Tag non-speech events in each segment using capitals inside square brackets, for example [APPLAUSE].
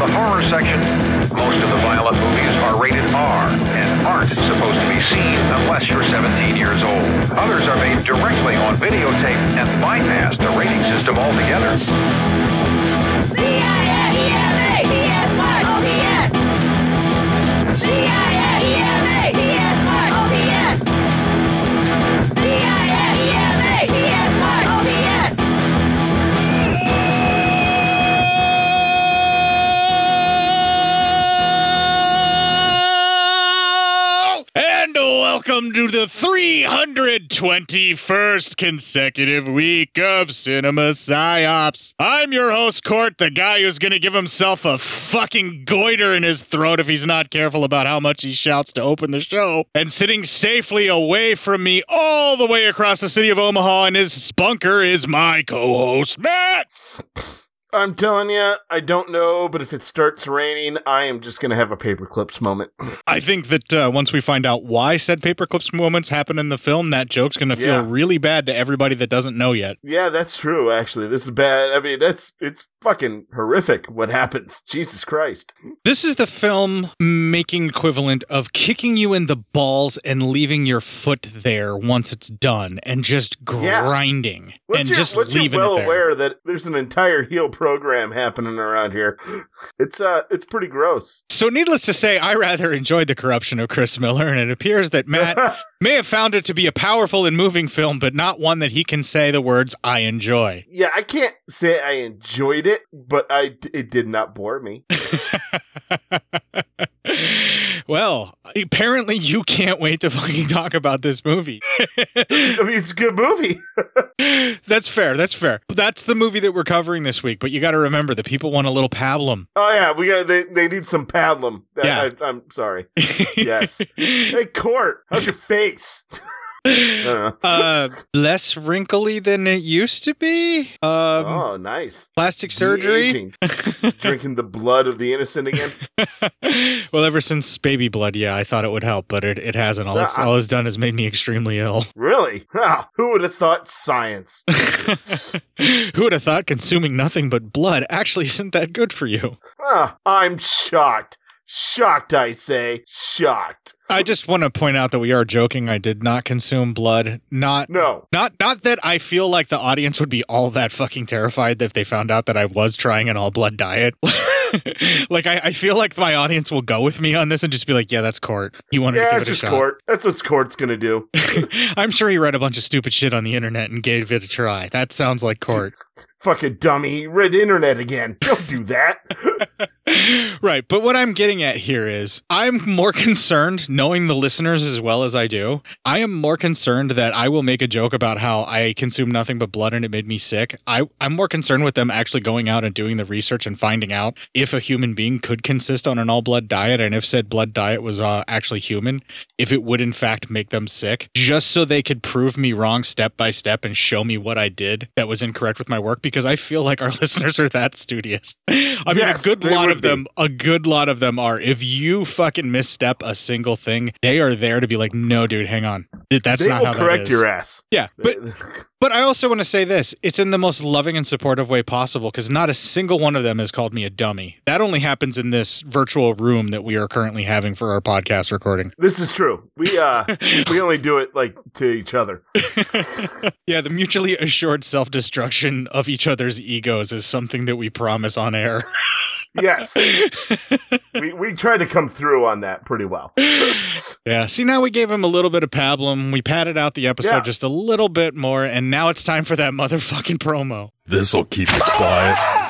The horror section. Most of the violent movies are rated R and aren't supposed to be seen unless you're 17 years old. Others are made directly on videotape and bypass the rating system altogether. Welcome to the 321st consecutive week of Cinema Psyops. I'm your host, Court, the guy who's going to give himself a fucking goiter in his throat if he's not careful about how much he shouts to open the show. And sitting safely away from me all the way across the city of Omaha in his bunker is my co host, Matt. I'm telling you, I don't know, but if it starts raining, I am just going to have a paper clips moment. [LAUGHS] I think that uh, once we find out why said paperclips moments happen in the film, that joke's going to feel Yeah. really bad to everybody that doesn't know yet. Yeah, that's true, actually. This is bad. I mean, that's, it's fucking horrific what happens. Jesus Christ. This is the film making equivalent of kicking you in the balls and leaving your foot there once it's done and just grinding Once and you're, just leaving well it there. aware that there's an entire heal program happening around here, it's, uh, it's pretty gross. So, needless to say, I rather enjoyed the corruption of Chris Miller, and it appears that Matt [LAUGHS] may have found it to be a powerful and moving film, but not one that he can say the words "I enjoy." Yeah, I can't say I enjoyed it, but I, it did not bore me. [LAUGHS] well, apparently you can't wait to fucking talk about this movie. I [LAUGHS] mean, it's a good movie. [LAUGHS] that's fair. That's fair. That's the movie that we're covering this week. But you got to remember the people want a little pablum. Oh yeah, we got they, they need some pablum. Yeah. I, am sorry. [LAUGHS] Yes. hey, Court, how's your face? Know. [LAUGHS] uh, less wrinkly than it used to be. Um, oh, nice. plastic surgery. [LAUGHS] Drinking the blood of the innocent again. [LAUGHS] well, ever since baby blood, yeah, I thought it would help, but it, it hasn't. All it's, Ah. all it's done is made me extremely ill. Really? Huh, who would have thought science? Who would have thought consuming nothing but blood actually isn't that good for you? Ah, I'm shocked. Shocked, I say. Shocked. I just want to point out that we are joking. I did not consume blood. Not No. Not not that I feel like the audience would be all that fucking terrified if they found out that I was trying an all blood diet. [LAUGHS] [LAUGHS] like I, I feel like my audience will go with me on this and just be like, yeah, that's Court. He wanted Yeah, to give it a just shot. Court. That's what Court's gonna do. [LAUGHS] I'm sure he read a bunch of stupid shit on the internet and gave it a try. That sounds like Court. [LAUGHS] Fucking dummy. Read internet again. Don't do that. right. But what I'm getting at here is I'm more concerned, knowing the listeners as well as I do, I am more concerned that I will make a joke about how I consumed nothing but blood and it made me sick. I, I'm more concerned with them actually going out and doing the research and finding out if a human being could consist on an all blood diet and if said blood diet was uh, actually human, if it would in fact make them sick, just so they could prove me wrong step by step and show me what I did that was incorrect with my work because I feel like our [LAUGHS] listeners are that studious. [LAUGHS] I mean, Yes, a good lot of them, a good lot of them are. If you fucking misstep a single thing, they are there to be like, no, dude, hang on. Th- That's they not how that correct is." your ass. Yeah, but [LAUGHS] but I also want to say this: it's in the most loving and supportive way possible because not a single one of them has called me a dummy. That only happens in this virtual room that we are currently having for our podcast recording. This is true. We uh [LAUGHS] we only do it like to each other. [LAUGHS] Yeah, the mutually assured self destruction of each other's egos is something that we promise on air. [LAUGHS] Yes. we we tried to come through on that pretty well. Yeah. See, now we gave him a little bit of pablum. We padded out the episode Yeah. just a little bit more, and now it's time for that motherfucking promo. This'll keep it quiet.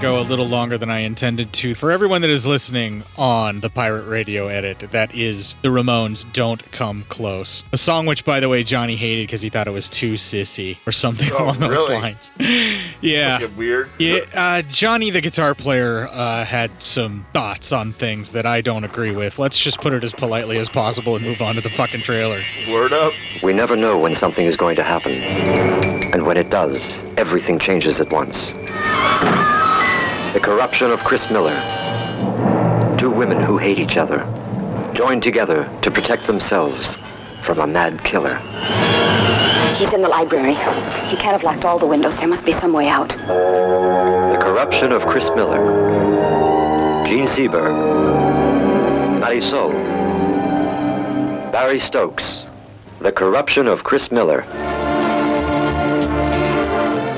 Go a little longer than I intended to. For everyone that is listening on the Pirate Radio edit, that is the Ramones Don't Come Close. A song which, by the way, Johnny hated because he thought it was too sissy or something Oh, along those really? lines. [LAUGHS] yeah. Fucking weird. Yeah, uh, Johnny, the guitar player, uh, had some thoughts on things that I don't agree with. Let's just put it as politely as possible and move on to the fucking trailer. Word up. We never know when something is going to happen. And when it does, everything changes at once. The corruption of Chris Miller. Two women who hate each other, joined together to protect themselves from a mad killer. He's in the library. He can't have locked all the windows. There must be some way out. The corruption of Chris Miller. Jean Seberg. Marisol. Barry Stokes. The corruption of Chris Miller.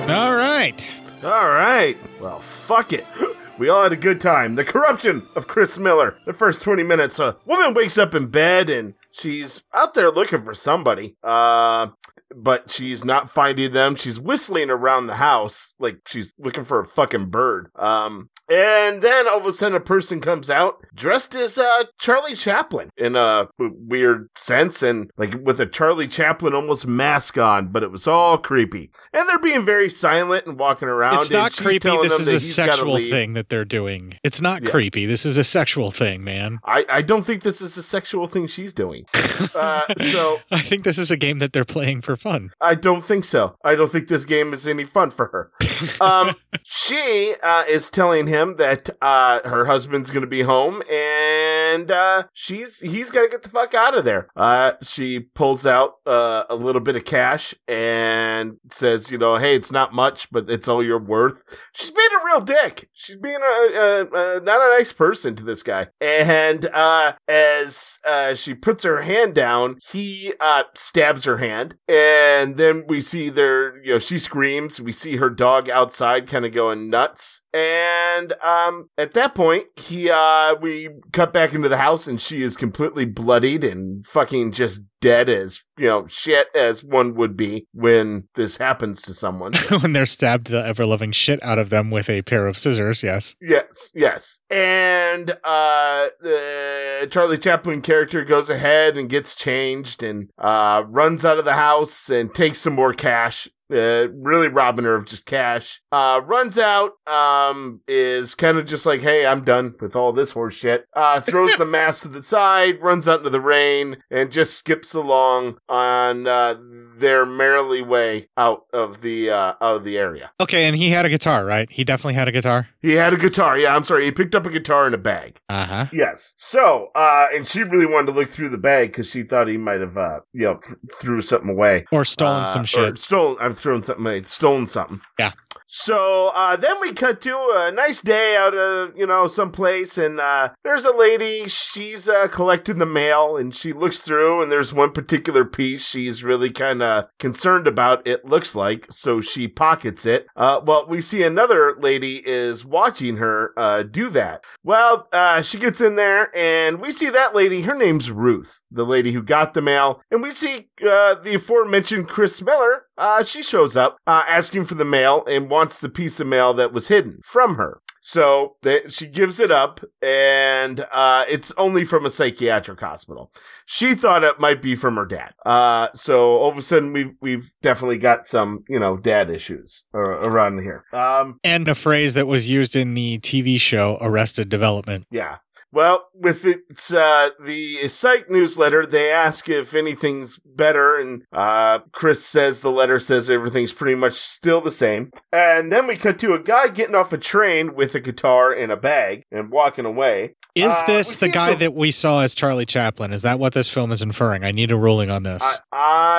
All right. All right. Well, fuck it. [GASPS] We all had a good time. The corruption of Chris Miller. The first 20 minutes, a woman wakes up in bed and she's out there looking for somebody. Uh, but she's not finding them. She's whistling around the house like she's looking for a fucking bird. Um, and then all of a sudden a person comes out dressed as uh, Charlie Chaplin in a w- weird sense and like with a Charlie Chaplin almost mask on, but it was all creepy. And they're being very silent and walking around. It's not creepy. This is a sexual thing that they're doing. It's not Yeah. creepy. This is a sexual thing, man. I, I don't think this is a sexual thing she's doing. [LAUGHS] Uh, so I think this is a game that they're playing for fun. I don't think so. I don't think this game is any fun for her. [LAUGHS] Um, she uh, is telling him that uh, her husband's going to be home, and uh, she's he's got to get the fuck out of there. Uh, she pulls out uh, a little bit of cash and says, "You know, hey, it's not much, but it's all you're worth." She's being a real dick. She's being a, a, a not a nice person to this guy. And uh, as uh, she puts her hand down, he stabs her hand, and then we see there, you know, she screams. We see her dog outside, kind of going nuts. And um, at that point, he uh, we cut back into the house, and she is completely bloodied and fucking just dead as you know shit as one would be when this happens to someone. [LAUGHS] when they're stabbed the ever loving shit out of them with a pair of scissors, yes. Yes, yes. And uh the Charlie Chaplin character goes ahead and gets changed and uh runs out of the house and takes some more cash. Uh, really robbing her of just cash. Uh, runs out, um, is kind of just like, hey, I'm done with all this horse shit. Uh, throws the [LAUGHS] mask to the side, runs out into the rain, and just skips along on, uh, their merrily way out of the, uh, out of the area. Okay, and he had a guitar, right? He definitely had a guitar. He had a guitar. Yeah, I'm sorry. He picked up a guitar in a bag. Uh huh. Yes. So, uh, and she really wanted to look through the bag because she thought he might have, uh, you know, th- threw something away Or stolen Uh, some or shit. Stolen. I've thrown something. away, Stolen something. Yeah. So uh, then we cut to a nice day out of you know someplace, and uh, there's a lady. She's uh, collecting the mail, and she looks through, and there's one particular piece she's really kind of concerned about. It looks like, so she pockets it. Uh, well, we see another lady is watching her uh, do that. Well, uh, she gets in there, and we see that lady. Her name's Ruth, the lady who got the mail, and we see uh, the aforementioned Chris Miller. Uh, she shows up uh, asking for the mail and wants the piece of mail that was hidden from her. So they, she gives it up, and uh, it's only from a psychiatric hospital. She thought it might be from her dad. Uh, so all of a sudden, we've we've definitely got some you know dad issues uh, around here. Um, And a phrase that was used in the TV show Arrested Development. Yeah. Well, with it's uh, the site newsletter, they ask if anything's better, and uh, Chris says the letter says everything's pretty much still the same. And then we cut to a guy getting off a train with a guitar in a bag and walking away. Is Uh, this the guy some- that we saw as Charlie Chaplin? Is that what this film is inferring? I need a ruling on this. I,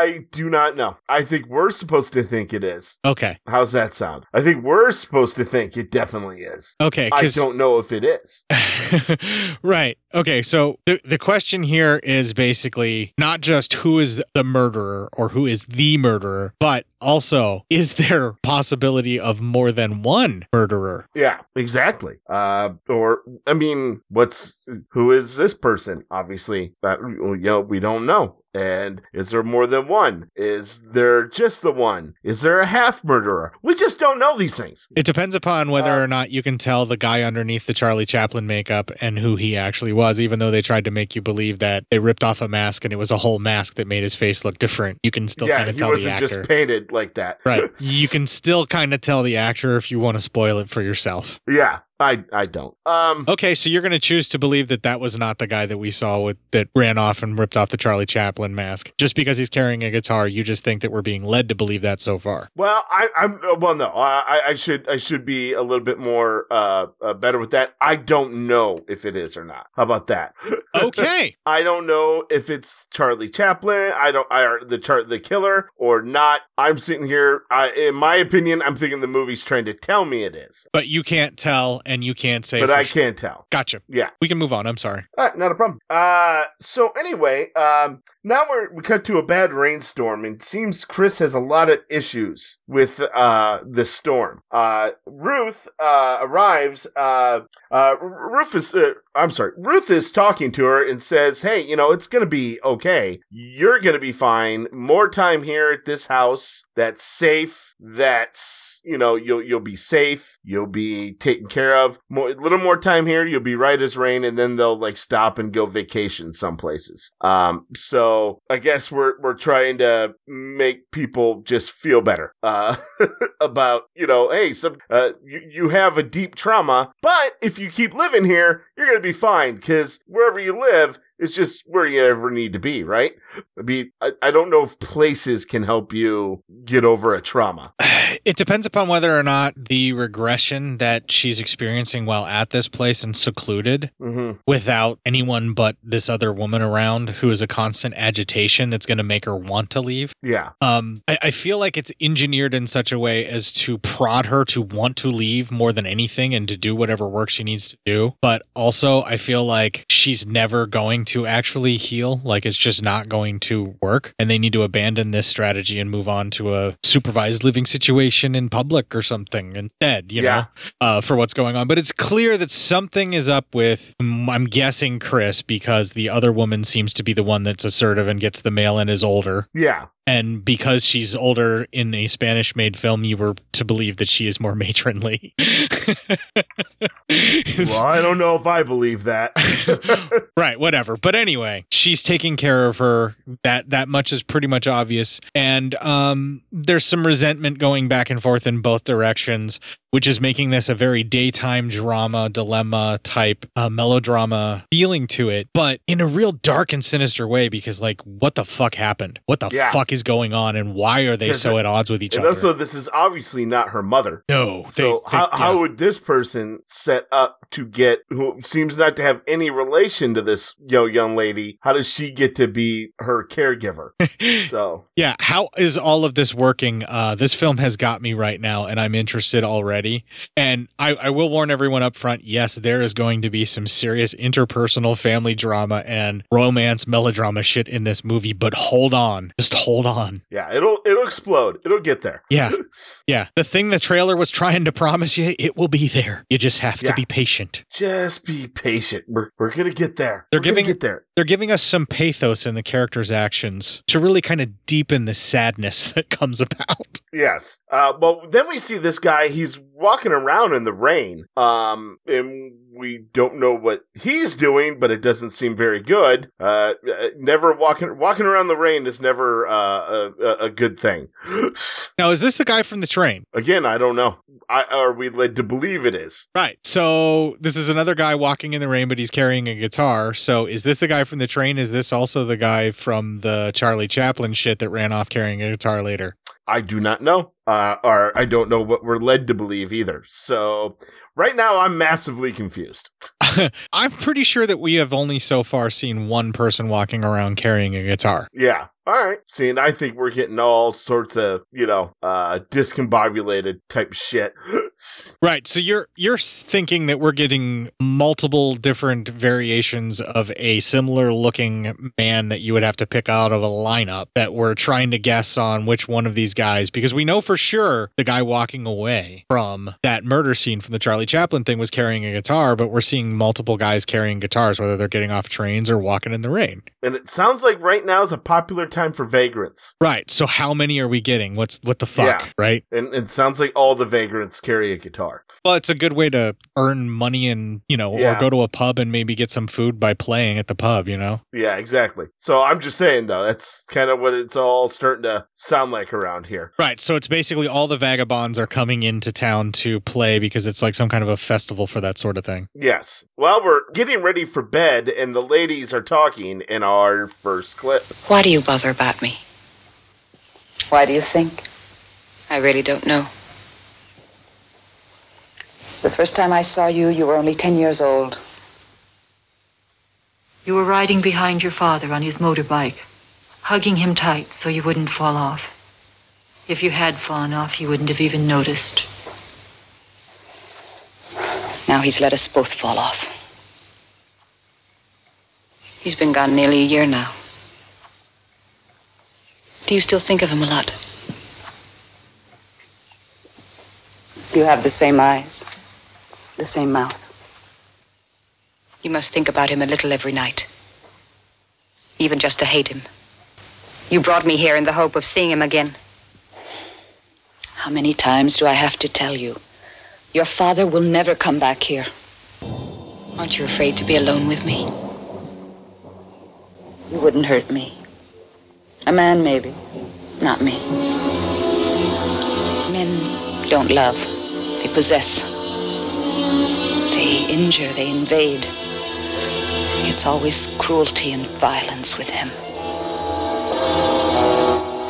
I do not know. I think we're supposed to think it is. okay. How's that sound? I think we're supposed to think it definitely is. Okay. I don't know if it is. [LAUGHS] right. Okay. So the the question here is basically not just who is the murderer or who is the murderer, but also is there possibility of more than one murderer? Yeah, exactly. Uh, or I mean, what's who is this person? Obviously, that you know we don't know. And is there more than one? Is there just the one? Is there a half murderer? We just don't know these things. It depends upon whether Uh, or not you can tell the guy underneath the Charlie Chaplin makeup and who he actually was, even though they tried to make you believe that they ripped off a mask and it was a whole mask that made his face look different. You can still yeah, kind of he tell the wasn't actor. just painted like that. right. [LAUGHS] You can still kind of tell the actor if you want to spoil it for yourself. yeah, I I don't. Um, Okay, so you're going to choose to believe that that was not the guy that we saw with that ran off and ripped off the Charlie Chaplin mask. Just because he's carrying a guitar, you just think that we're being led to believe that so far. Well, I, I'm uh, well. No, I, I should I should be a little bit more uh, uh better with that. I don't know if it is or not. How about that? [LAUGHS] Okay. I don't know if it's Charlie Chaplin. I don't. I are the chart the killer or not. I'm sitting here. I, in my opinion, I'm thinking the movie's trying to tell me it is, But you can't tell and you can't say but I sure. can't tell. Gotcha. Yeah. We can move on. I'm sorry. Right, not a problem. Uh, so anyway, um, now we're we cut to a bad rainstorm, and it seems Chris has a lot of issues with uh the storm. Uh, Ruth uh arrives. Uh, uh, Ruth is. Uh, I'm sorry. Ruth is talking to her and says, "Hey, you know it's gonna be okay. You're gonna be fine. More time here at this house. That's safe. That's you know you'll you'll be safe. You'll be taken care of. More a little more time here. You'll be right as rain, and then they'll like stop and go vacation some places. Um, so I guess we're we're trying to make people just feel better uh, [LAUGHS] about you know, hey, some uh, you you have a deep trauma, but if you keep living here, you're gonna be fine because wherever you live. It's just where you ever need to be, right? I mean, I, I don't know if places can help you get over a trauma. [SIGHS] [LAUGHS] It depends upon whether or not the regression that she's experiencing while at this place and secluded Mm-hmm. without anyone but this other woman around who is a constant agitation that's going to make her want to leave. Yeah. Um, I, I feel like it's engineered in such a way as to prod her to want to leave more than anything and to do whatever work she needs to do. But also, I feel like she's never going to actually heal. Like it's just not going to work. And they need to abandon this strategy and move on to a supervised living situation in public or something instead, you Yeah. know, uh, for what's going on. But it's clear that something is up with, mm, I'm guessing, Chris, because the other woman seems to be the one that's assertive and gets the mail and is older. Yeah. And because she's older in a Spanish made film, you were to believe that she is more [LAUGHS] matronly. [LAUGHS] Well, I don't know if I believe that. [LAUGHS] right, whatever. But anyway, she's taking care of her. That that much is pretty much obvious. And um there's some resentment going back and forth in both directions, which is making this a very daytime drama, dilemma type uh, melodrama feeling to it, but in a real dark and sinister way because like what the fuck happened? What the Yeah. fuck is going on and why are they so it- at odds with each and other? also, this is obviously not her mother. no. So they- how, they- how yeah. would this person set up to get who seems not to have any relation to this yo young lady? How does she get to be her caregiver? [LAUGHS] so Yeah, how is all of this working? Uh, this film has got me right now, and I'm interested already. And I, I will warn everyone up front yes, there is going to be some serious interpersonal family drama and romance melodrama shit in this movie, but hold on. Just hold on. yeah, it'll it'll explode. It'll get there. Yeah. [LAUGHS] Yeah. The thing the trailer was trying to promise you, it will be there. You just have Yeah. to be patient. Just be patient. We're we're gonna get there. They're We're gonna giving- get there. They're giving us some pathos in the characters' actions to really kind of deepen the sadness [LAUGHS] that comes about. Yes. Uh, but then we see this guy. He's walking around in the rain. Um, and we don't know what he's doing, but it doesn't seem very good. Uh, uh, never walking walking around the rain is never uh, a, a a good thing. [GASPS] Now, is this the guy from the train? Again, I don't know. I, are we led to believe it is? Right. So this is another guy walking in the rain, but he's carrying a guitar. So is this the guy from the train? Is this also the guy from the Charlie Chaplin shit that ran off carrying a guitar later? I do not know. Uh, or I don't know what we're led to believe either. So right now, I'm massively confused. [LAUGHS] [LAUGHS] I'm pretty sure that we have only so far seen one person walking around carrying a guitar. Yeah. All right. See, and I think we're getting all sorts of, you know, uh, discombobulated type shit. [GASPS] Right. So you're you're thinking that we're getting multiple different variations of a similar looking man that you would have to pick out of a lineup that we're trying to guess on which one of these guys because we know for sure the guy walking away from that murder scene from the Charlie Charlie Chaplin thing was carrying a guitar, but we're seeing multiple guys carrying guitars, whether they're getting off trains or walking in the rain. And it sounds like right now is a popular time for vagrants. Right. So how many are we getting? What's what the fuck? Yeah. Right. And it sounds like all the vagrants carry a guitar. Well, it's a good way to earn money and you know, Yeah. or go to a pub and maybe get some food by playing at the pub. You know. Yeah, exactly. So I'm just saying though, that's kind of what it's all starting to sound like around here. Right. So it's basically all the vagabonds are coming into town to play because it's like some kind of a festival for that sort of thing. Yes. Well, we're getting ready for bed, and the ladies are talking in our first clip. Why do you bother about me? Why do you think? I really don't know. The first time I saw you, you were only 10 years old. You were riding behind your father on his motorbike, hugging him tight so you wouldn't fall off. If you had fallen off, you wouldn't have even noticed. Now he's let us both fall off. He's been gone nearly a year now. Do you still think of him a lot? You have the same eyes, the same mouth. You must think about him a little every night, even just to hate him. You brought me here in the hope of seeing him again. How many times do I have to tell you? Your father will never come back here. Aren't you afraid to be alone with me? You wouldn't hurt me. A man, maybe. Not me. Men don't love, they possess. They injure, they invade. It's always cruelty and violence with him.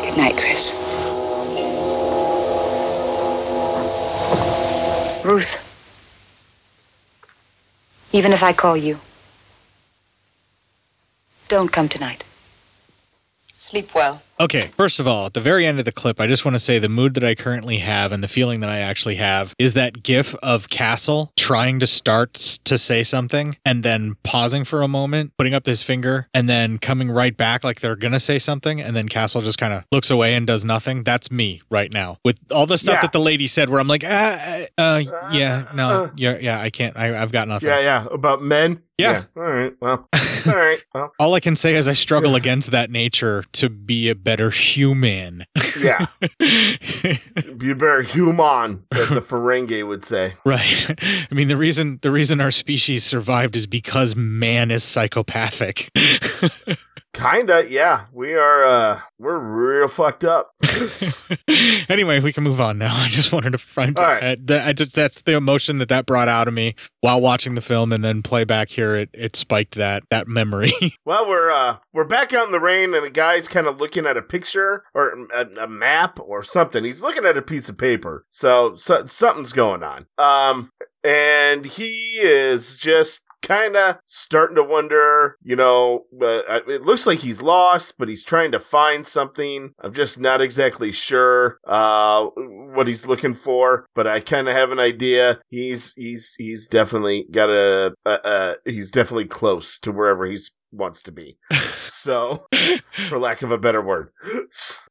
Good night, Chris. Ruth. Even if I call you, don't come tonight. Sleep well. Okay, first of all, at the very end of the clip, I just want to say the mood that I currently have and the feeling that I actually have is that gif of Castle trying to start to say something and then pausing for a moment, putting up his finger, and then coming right back like they're going to say something. And then Castle just kind of looks away and does nothing. That's me right now with all the stuff Yeah. that the lady said, where I'm like, ah, uh, uh, yeah, no, yeah, yeah, I can't, I, I've got nothing. Yeah, yeah. About men. Yeah. All right. Well. [LAUGHS] All right. Well. All I can say is I struggle against that nature to be a better human. Yeah. [LAUGHS] you better human, as a [LAUGHS] Ferengi would say. Right. [LAUGHS] I mean the reason the reason our species survived is because man is psychopathic. Kinda. Yeah. We are. uh We're real fucked up. [LAUGHS] [LAUGHS] anyway, we can move on now. [LAUGHS] I just wanted to find All right. that- I just that's the emotion that that brought out of me while watching the film and then play back here it it spiked that that memory. Well, we're uh we're back out in the rain, and the guy's kind of looking at a picture or a, a map or something. He's looking at a piece of paper, so, so something's going on. Um, and he is just kind of starting to wonder, you know, uh, it looks like he's lost, but he's trying to find something. I'm just not exactly sure uh what he's looking for, but I kind of have an idea. He's he's he's definitely got a, a, a he's definitely close to wherever he's wants to be. [LAUGHS] So, for lack of a better word,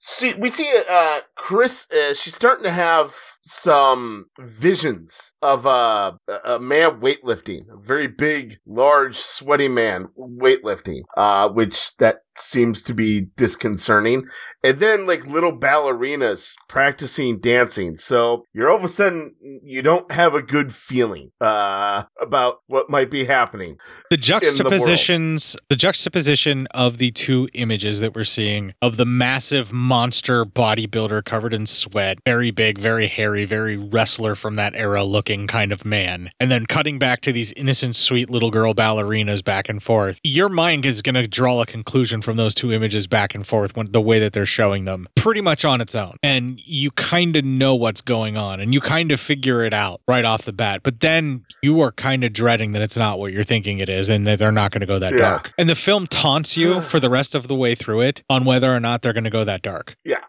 see we see uh Chris. Uh, she's starting to have some visions of a a man weightlifting, a very big, large, sweaty man weightlifting, uh, which that seems to be disconcerting. And then like little ballerinas practicing dancing. So you're all of a sudden you don't have a good feeling uh about what might be happening. the in the juxtapositions the, juxtaposition of the two images that we're seeing of the massive monster bodybuilder covered in sweat very big very hairy very wrestler from that era looking kind of man and then cutting back to these innocent sweet little girl ballerinas back and forth your mind is going to draw a conclusion from those two images back and forth when the way that they're showing them pretty much on its own and you kind of know what's going on and you kind of figure it out right off the bat but then you are kind of dreading that it's not what you're thinking it is and that they're not going to go that Yeah. dark and the film taunts you for the rest of the way through it on whether or not they're going to go that dark Yeah.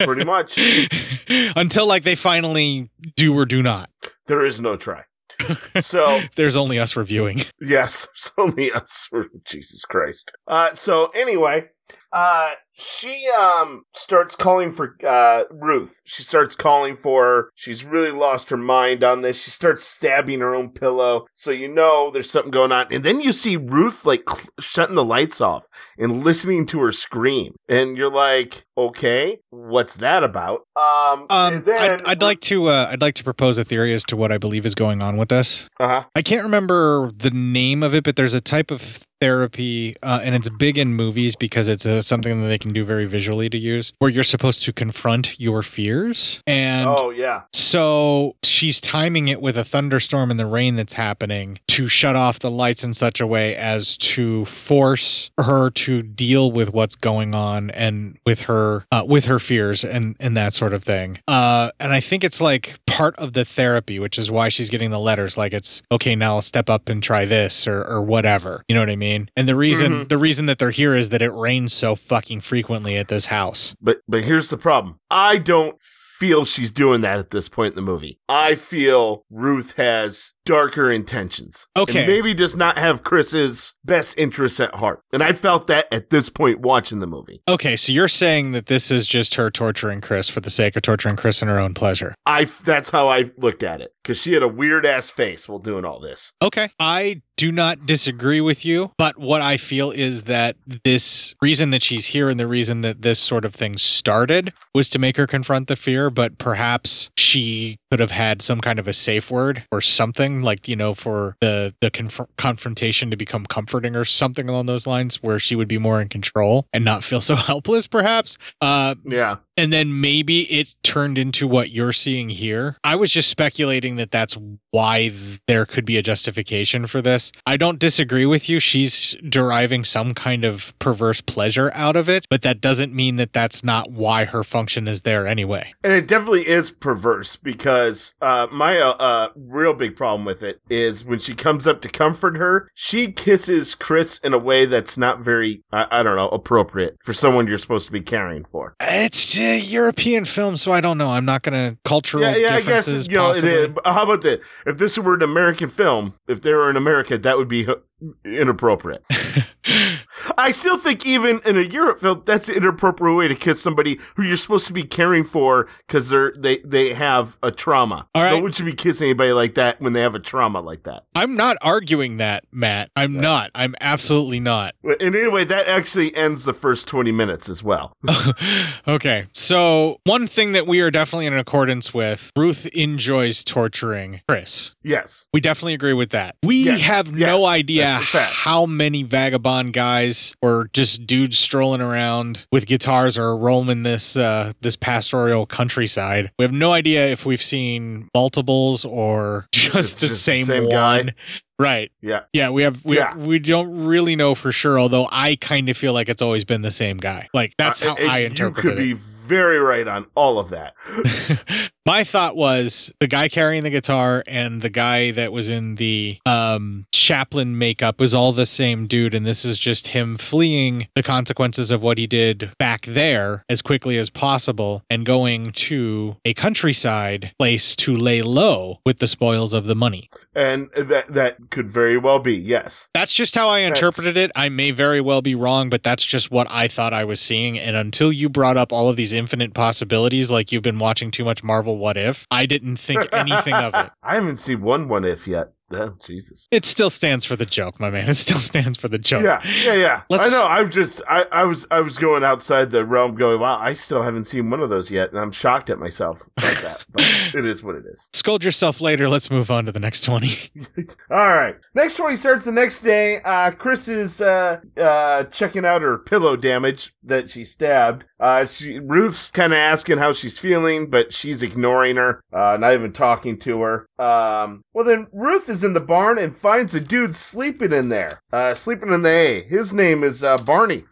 Pretty much. [LAUGHS] until like they finally do or do not There is no try. [LAUGHS] So there's only us reviewing Yes, there's only us. [LAUGHS] Jesus Christ. Uh, so anyway, uh, she um starts calling for uh Ruth. She starts calling for her. She's really lost her mind on this. She starts stabbing her own pillow. So you know there's something going on. And then you see Ruth like cl- shutting the lights off and listening to her scream. And you're like, "Okay, what's that about?" Um, Um, and then I'd, I'd like to uh, I'd like to propose a theory as to what I believe is going on with this. Uh-huh. I can't remember the name of it, but there's a type of therapy, uh, and it's big in movies because it's uh something that they can do very visually to use, where you're supposed to confront your fears. And Oh yeah. so she's timing it with a thunderstorm and the rain that's happening to shut off the lights in such a way as to force her to deal with what's going on and with her uh, with her fears and and that sort of thing. Uh, and I think it's like part of the therapy, which is why she's getting the letters. Like it's okay now, step up and try this or or whatever. You know what I mean? And the reason Mhm. the reason that they're here is that it rains so fucking frequently at this house. But but here's the problem. I don't feel she's doing that at this point in the movie. I feel Ruth has darker intentions. Okay. And maybe does not have Chris's best interests at heart. And I felt that at this point watching the movie. Okay, so you're saying that this is just her torturing Chris for the sake of torturing Chris in her own pleasure. I that's how I looked at it cuz she had a weird ass face while doing all this. Okay. I do not disagree with you, but what I feel is that this reason that she's here and the reason that this sort of thing started was to make her confront the fear, but perhaps she could have had some kind of a safe word or something like, you know, for the the conf- confrontation to become comforting or something along those lines where she would be more in control and not feel so [LAUGHS] helpless perhaps. Uh Yeah. and then maybe it turned into what you're seeing here. I was just speculating that that's why there could be a justification for this. I don't disagree with you. She's deriving some kind of perverse pleasure out of it, but that doesn't mean that that's not why her function is there anyway. And it definitely is perverse because uh, my uh, uh, real big problem with it is when she comes up to comfort her, she kisses Chris in a way that's not very, I, I don't know, appropriate for someone you're supposed to be caring for. It's a European film, so I don't know. I'm not going to cultural Yeah, yeah, I guess you know it possibly. is. But how about that? If this were an American film, if there were in That would be inappropriate. I still think even in a Europe film, that's an inappropriate way to kiss somebody who you're supposed to be caring for because they're they they have a trauma. All right. One should be kissing anybody like that when they have a trauma like that. I'm not arguing that, Matt. I'm not. I'm absolutely not. And anyway, that actually ends the first twenty minutes as well. [LAUGHS] Okay, so one thing that we are definitely in accordance with Ruth enjoys torturing Chris. yes. We definitely agree with that. We Yes, have yes, no idea fact. how many vagabond guys or just dudes strolling around with guitars are roaming this uh, this pastoral countryside. We have no idea if we've seen multiples or [LAUGHS] just It's the just same, same one. guy. Right. Yeah. Yeah, we have we Yeah. we don't really know for sure, although I kind of feel like it's always been the same guy. Like that's Uh, how I You interpret could it. be very right on all of that. [LAUGHS] My thought was the guy carrying the guitar and the guy that was in the um, Chaplin makeup was all the same dude, and this is just him fleeing the consequences of what he did back there as quickly as possible and going to a countryside place to lay low with the spoils of the money. and that that could very well be yes. That's just how I That's- interpreted it. I may very well be wrong, but that's just what I thought I was seeing. And until you brought up all of these infinite possibilities, like you've been watching too much Marvel What If, I didn't think anything of it. [LAUGHS] I haven't seen one what if yet. Oh, Jesus. It still stands for the joke, my man. It still [LAUGHS] stands for the joke. Yeah, yeah, yeah. Let's- I know. I'm just, I, I was, I was going outside the realm, going, "Wow, I still haven't seen one of those yet," and I'm shocked at myself about that. But [LAUGHS] it is what it is. Scold yourself later. Let's move on to the next 20. [LAUGHS] All right. Next twenty starts the next day. Uh, Chris is uh, uh, checking out her pillow damage that she stabbed. Uh, she Ruth's kind of asking how she's feeling, but she's ignoring her, uh, not even talking to her. Um, well, then Ruth is in the barn and finds a dude sleeping in there, uh, sleeping in the hay. His name is uh, Barney.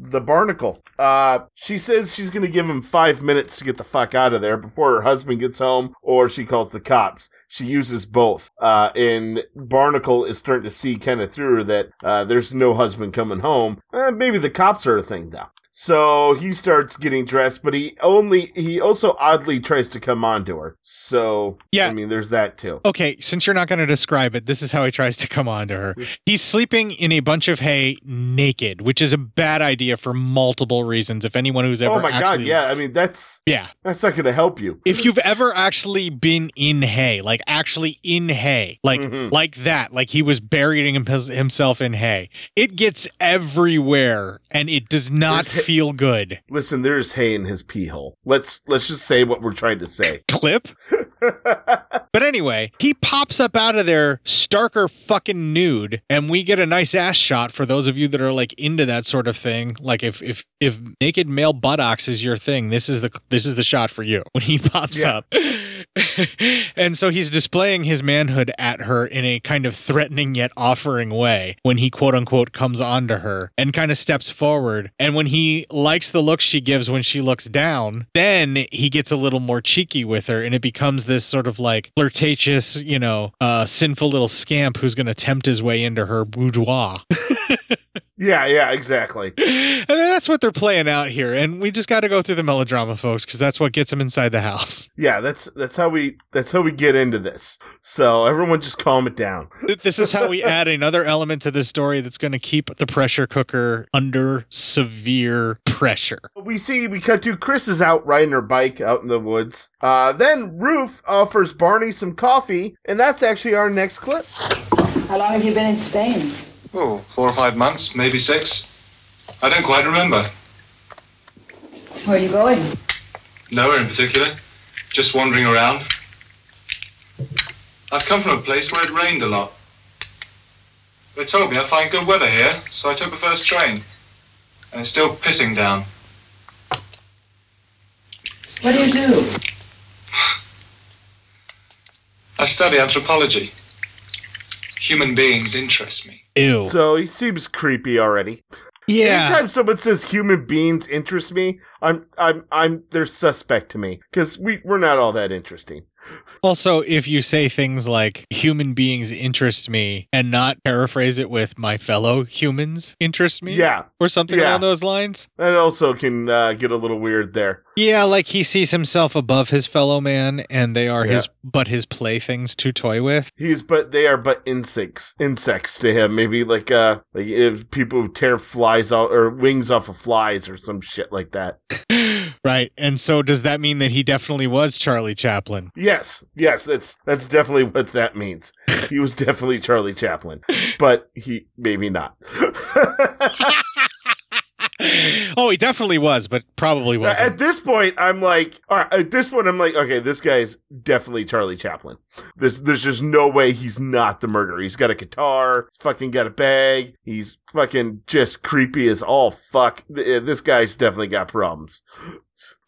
The barnacle. Uh, she says she's gonna give him five minutes to get the fuck out of there before her husband gets home, or she calls the cops. She uses both. Uh, and Barnacle is starting to see kind of through her that uh, there's no husband coming home. Uh, maybe the cops are a thing, though. So he starts getting dressed, but he only he also oddly tries to come on to her. So Yeah. I mean, there's that too. Okay, since you're not going to describe it, this is how he tries to come on to her. He's sleeping in a bunch of hay naked, which is a bad idea for multiple reasons. If anyone who's ever Oh my god, yeah. I mean, that's yeah, that's not going to help you. if you've ever actually been in hay, like actually in hay, like Mhm. like that, like he was burying himself in hay, it gets everywhere and it does not feel good. Listen, there's hay in his pee hole. Let's let's just say what we're trying to say. Clip. [LAUGHS] But anyway, he pops up out of there starker fucking nude, and we get a nice ass shot for those of you that are like into that sort of thing. Like if if if naked male buttocks is your thing, this is the this is the shot for you [LAUGHS] when he pops Yeah. up. [LAUGHS] and so he's displaying his manhood at her in a kind of threatening yet offering way when he quote unquote comes onto her and kind of steps forward. And when he likes the look she gives when she looks down, then he gets a little more cheeky with her and it becomes this sort of like flirtatious, you know, uh, sinful little scamp who's going to tempt his way into her boudoir. [LAUGHS] Yeah, yeah, exactly. [LAUGHS] And that's what they're playing out here. And we just got to go through the melodrama, folks, because that's what gets them inside the house. [LAUGHS] Yeah, that's that's how we that's how we get into this. So everyone just calm it down. This is how we [LAUGHS] add another element to this story that's going to keep the pressure cooker under severe pressure. We see we cut to Chris is out riding her bike out in the woods. Uh, then Ruth offers Barney some coffee, and that's actually our next clip. How long have you been in Spain? Oh, four or five months, maybe six. I don't quite remember. Where are you going? Nowhere in particular. Just wandering around. I've come from a place where it rained a lot. They told me I'd find good weather here, so I took the first train. And it's still pissing down. What do you do? [SIGHS] I study anthropology. Human beings interest me. Ew. So he seems creepy already. Yeah. Anytime someone says human beings interest me, I'm I'm I'm they're suspect to me because we we're not all that interesting. Also, if you say things like human beings interest me and not paraphrase it with my fellow humans interest me, Yeah. or something Yeah. along those lines. That also can uh, get a little weird there. Yeah, like he sees himself above his fellow man and they are Yeah. his but his playthings to toy with. He's but they are but insects insects to him. Maybe like uh like if people tear flies out or wings off of flies or some shit like that. [LAUGHS] Right. And so does that mean that he definitely was Charlie Chaplin? Yes, yes, that's that's definitely what that means. He was definitely Charlie Chaplin, but he maybe not. [LAUGHS] Oh, he definitely was, but probably wasn't. At this point, I'm like, all right. At this point, I'm like, okay, this guy's definitely Charlie Chaplin. There's, there's just no way he's not the murderer. He's got a guitar. He's fucking got a bag. He's fucking just creepy as all fuck. This guy's definitely got problems.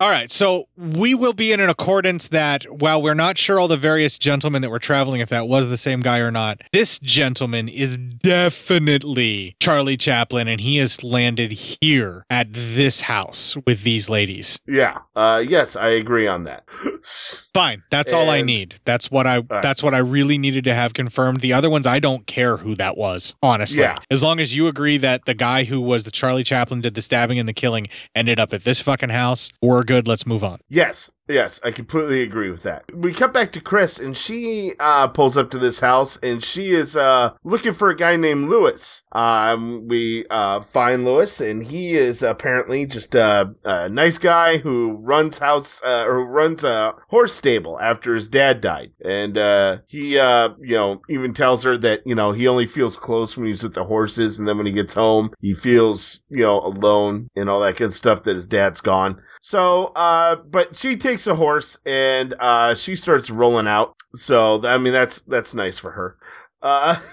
All right, so we will be in an accordance that while we're not sure all the various gentlemen that were traveling, if that was the same guy or not, this gentleman is definitely Charlie Chaplin, and he has landed here at this house with these ladies. Yeah. Uh, yes, I agree on that. [LAUGHS] Fine, that's all I need. That's what I. That's what I really needed to have confirmed. The other ones, I don't care who that was. Honestly, Yeah. as long as you agree that the guy who was the Charlie Chaplin did the stabbing and the killing ended up at this fucking house, we're good. Let's move on. Yes, yes, I completely agree with that. We cut back to Chris, and she uh, pulls up to this house, and she is uh, looking for a guy named Lewis. Um, we uh, find Lewis, and he is apparently just a, a nice guy who runs house uh, or runs a horse stable after his dad died, and uh, he, uh, you know, even tells her that you know he only feels close when he's with the horses, and then when he gets home, he feels you know alone and all that good stuff that his dad's gone. So, but she takes a horse and uh, she starts rolling out. So, I mean, that's that's nice for her. Uh, [LAUGHS]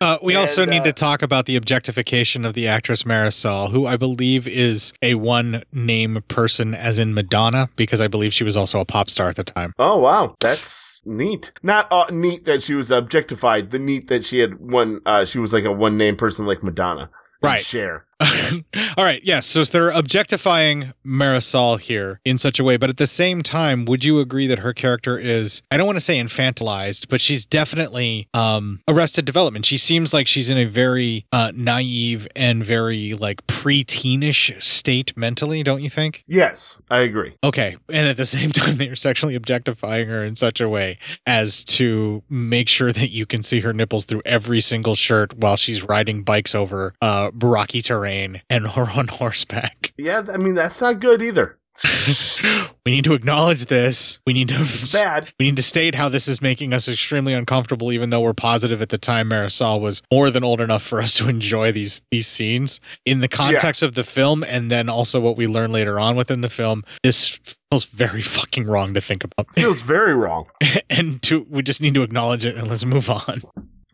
Uh, we also need uh, to talk about the objectification of the actress Marisol, who I believe is a one name person, as in Madonna, because I believe she was also a pop star at the time. oh wow, that's neat. Not uh, neat that she was objectified. The neat that she had one. Uh, she was like a one name person like Madonna. Right. Cher. [LAUGHS] All right, yes. So they're objectifying Marisol here in such a way, but at the same time, would you agree that her character is I don't want to say infantilized, but she's definitely um arrested development. She seems like she's in a very uh naive and very like pre-teenish state mentally, don't you think? Yes, I agree. Okay. And at the same [LAUGHS] time they're sexually objectifying her in such a way as to make sure that you can see her nipples through every single shirt while she's riding bikes over uh rocky terrain and [LAUGHS] or on horseback. Yeah, I mean that's not good either. [LAUGHS] We need to acknowledge this. We need to bad. We need to state how this is making us extremely uncomfortable, even though we're positive at the time Marisol was more than old enough for us to enjoy these these scenes in the context of the film, and then also what we learn later on within the film. This feels very fucking wrong to think about. [LAUGHS] Feels very wrong. and to we just need to acknowledge it and let's move on.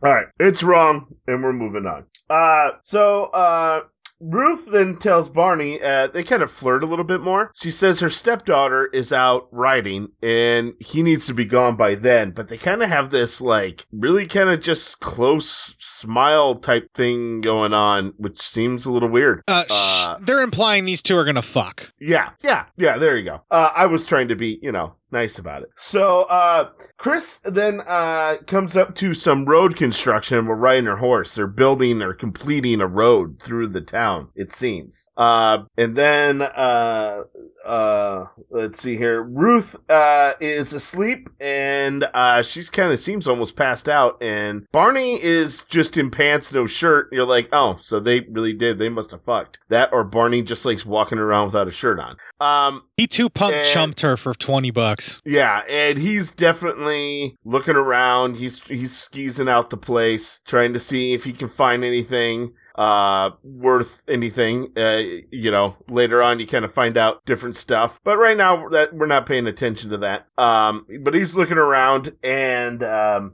All right, it's wrong, and we're moving on. Uh, so uh, Ruth then tells Barney uh, they kind of flirt a little bit more. She says her stepdaughter is out riding, and he needs to be gone by then. But they kind of have this like really kind of just close smile type thing going on, which seems a little weird. Uh, sh- they're implying these two are gonna fuck. Yeah, yeah, yeah. There you go. Uh, I was trying to be, you know, nice about it. So, uh, Chris then uh comes up to some road construction. We're riding her horse. They're building or completing a road through the town. It seems. Uh, and then uh, uh, let's see here. Ruth uh is asleep and uh she's kind of seems almost passed out. And Barney is just in pants, no shirt. You're like, oh, so they really did. They must have fucked that, or Barney just likes walking around without a shirt on. Um, He two pump chumped her for twenty bucks. Yeah, and he's definitely looking around. He's he's skeezing out the place, trying to see if he can find anything uh worth anything. Uh, you know, later on you kind of find out different stuff, but right now that we're not paying attention to that. Um, but he's looking around and um.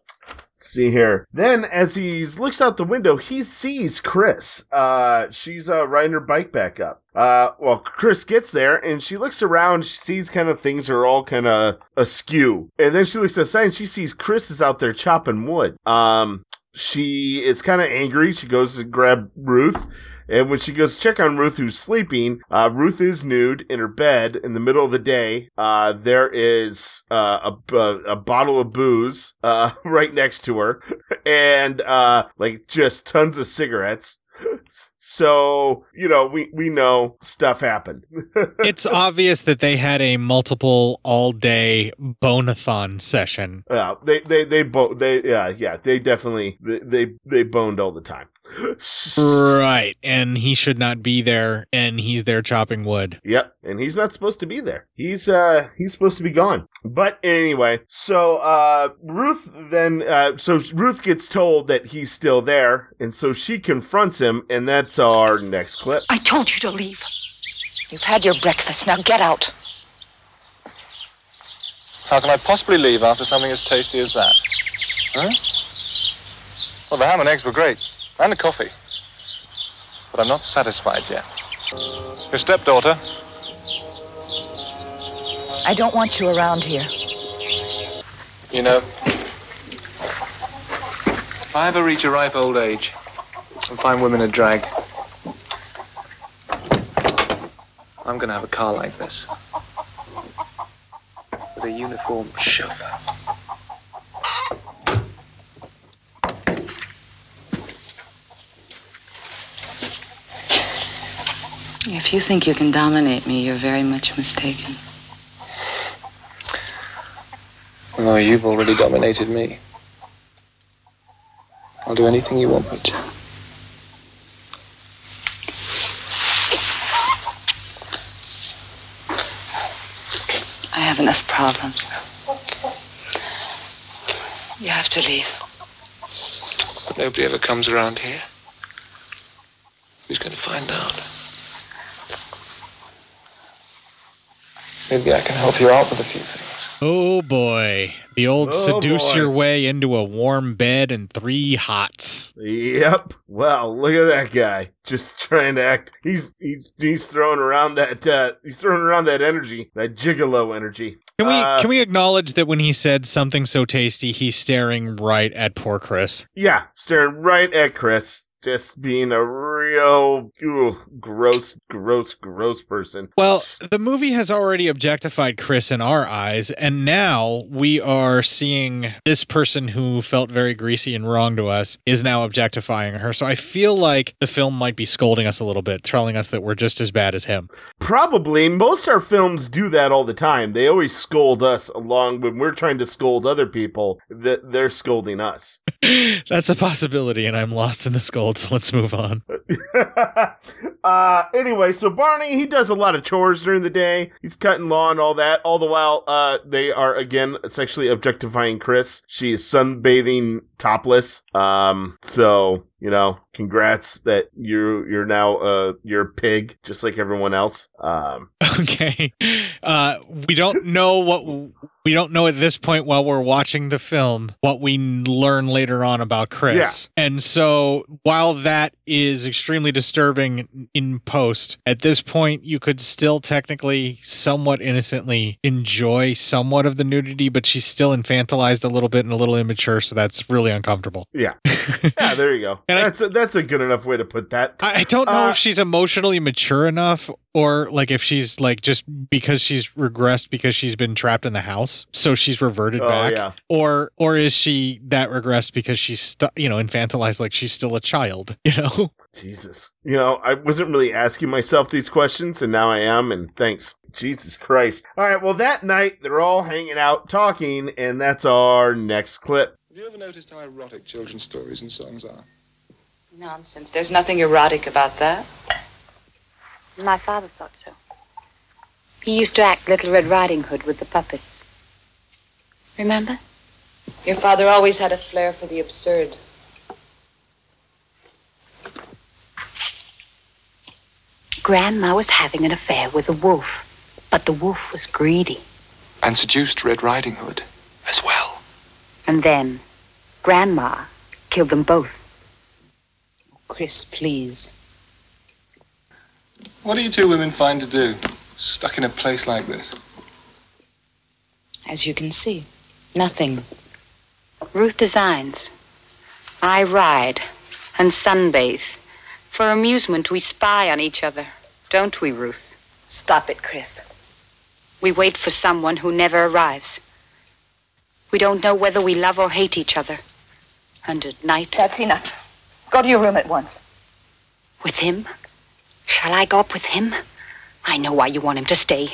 See here. Then, as he looks out the window, he sees Chris. Uh, she's uh, riding her bike back up. Uh, well, Chris gets there and she looks around. She sees kind of things are all kind of askew, and then she looks aside and she sees Chris is out there chopping wood. Um, she is kind of angry. She goes to grab Ruth. And when she goes to check on Ruth, who's sleeping, uh, Ruth is nude in her bed in the middle of the day. Uh, there is uh, a, a, a bottle of booze uh, [LAUGHS] right next to her, [LAUGHS] and uh, like just tons of cigarettes. So you know, we we know stuff happened. [LAUGHS] it's obvious that they had a multiple all day bonathon session. Yeah, they they they bo- they yeah yeah they definitely they they, they boned all the time. [LAUGHS] Right. And he should not be there and he's there chopping wood. Yep, and he's not supposed to be there. He's uh he's supposed to be gone. But anyway, so uh Ruth then uh so Ruth gets told that he's still there, and so she confronts him, and that's our next clip. I told you to leave. You've had your breakfast. Now get out. How can I possibly leave after something as tasty as that? Huh? Well, the ham and eggs were great, and the coffee. But I'm not satisfied yet. Your stepdaughter, I don't want you around here. you know, if I ever reach a ripe old age and find women a drag, I'm gonna have a car like this. With a uniform chauffeur. If you think you can dominate me, you're very much mistaken. No, you've already dominated me. I'll do anything you want me to. I have enough problems. You have to leave. Nobody ever comes around here. Who's going to find out? Maybe I can help you out with a few things. Oh boy. The old Oh, seduce boy. your way into a warm bed and three hots. Yep. Well, look at that guy. Just trying to act. He's he's he's throwing around that uh he's throwing around that energy, that gigolo energy. Can we Uh, can we acknowledge that when he said something so tasty, he's staring right at poor Chris? Yeah, staring right at Chris. Just being a real ooh, gross, gross, gross person. Well, the movie has already objectified Chris in our eyes, and now we are seeing this person who felt very greasy and wrong to us is now objectifying her. So I feel like the film might be scolding us a little bit, telling us that we're just as bad as him. Probably most our films do that all the time. They always scold us along when we're trying to scold other people. That they're scolding us. [LAUGHS] That's a possibility, and I'm lost in the scold, [LAUGHS] let's move on. [LAUGHS] uh, anyway, so Barney he does a lot of chores during the day. He's cutting lawn, all that. All the while, uh, they are again sexually objectifying Chris. She is sunbathing topless. Um, so you know, congrats that you're you're now uh you're a pig just like everyone else. Um, [LAUGHS] Okay. Uh, we don't know what we don't know at this point while we're watching the film what we learn later on about Chris. And so while that is extremely disturbing in post, at this point you could still technically somewhat innocently enjoy somewhat of the nudity, but she's still infantilized a little bit and a little immature, so that's really uncomfortable. yeah, [LAUGHS] yeah. There you go. and that's a, that's a good enough way to put that. I, I don't know Uh, if she's emotionally mature enough or like if she's like just because she's regressed because she's been trapped in the house so she's reverted Oh, back yeah. or or is she that regressed because she's stu- you know infantilized like she's still a child [LAUGHS] you know Jesus. You know, I wasn't really asking myself these questions, and now I am, and thanks. Jesus Christ. All right, well, that night, they're all hanging out talking, and that's our next clip. Have you ever noticed how erotic children's stories and songs are? Nonsense. There's nothing erotic about that. My father thought so. He used to act Little Red Riding Hood with the puppets. Remember? Your father always had a flair for the absurd. Grandma was having an affair with a wolf, but the wolf was greedy. And seduced Red Riding Hood as well. And then Grandma killed them both. Chris, please. What do you two women find to do? Stuck in a place like this. As you can see, nothing. Ruth designs. I ride and sunbathe. For amusement, we spy on each other, don't we, Ruth? Stop it, Chris. We wait for someone who never arrives. We don't know whether we love or hate each other. And at night. That's enough. Go to your room at once. With him? Shall I go up with him? I know why you want him to stay.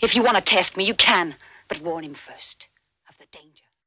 If you want to test me, you can. But warn him first.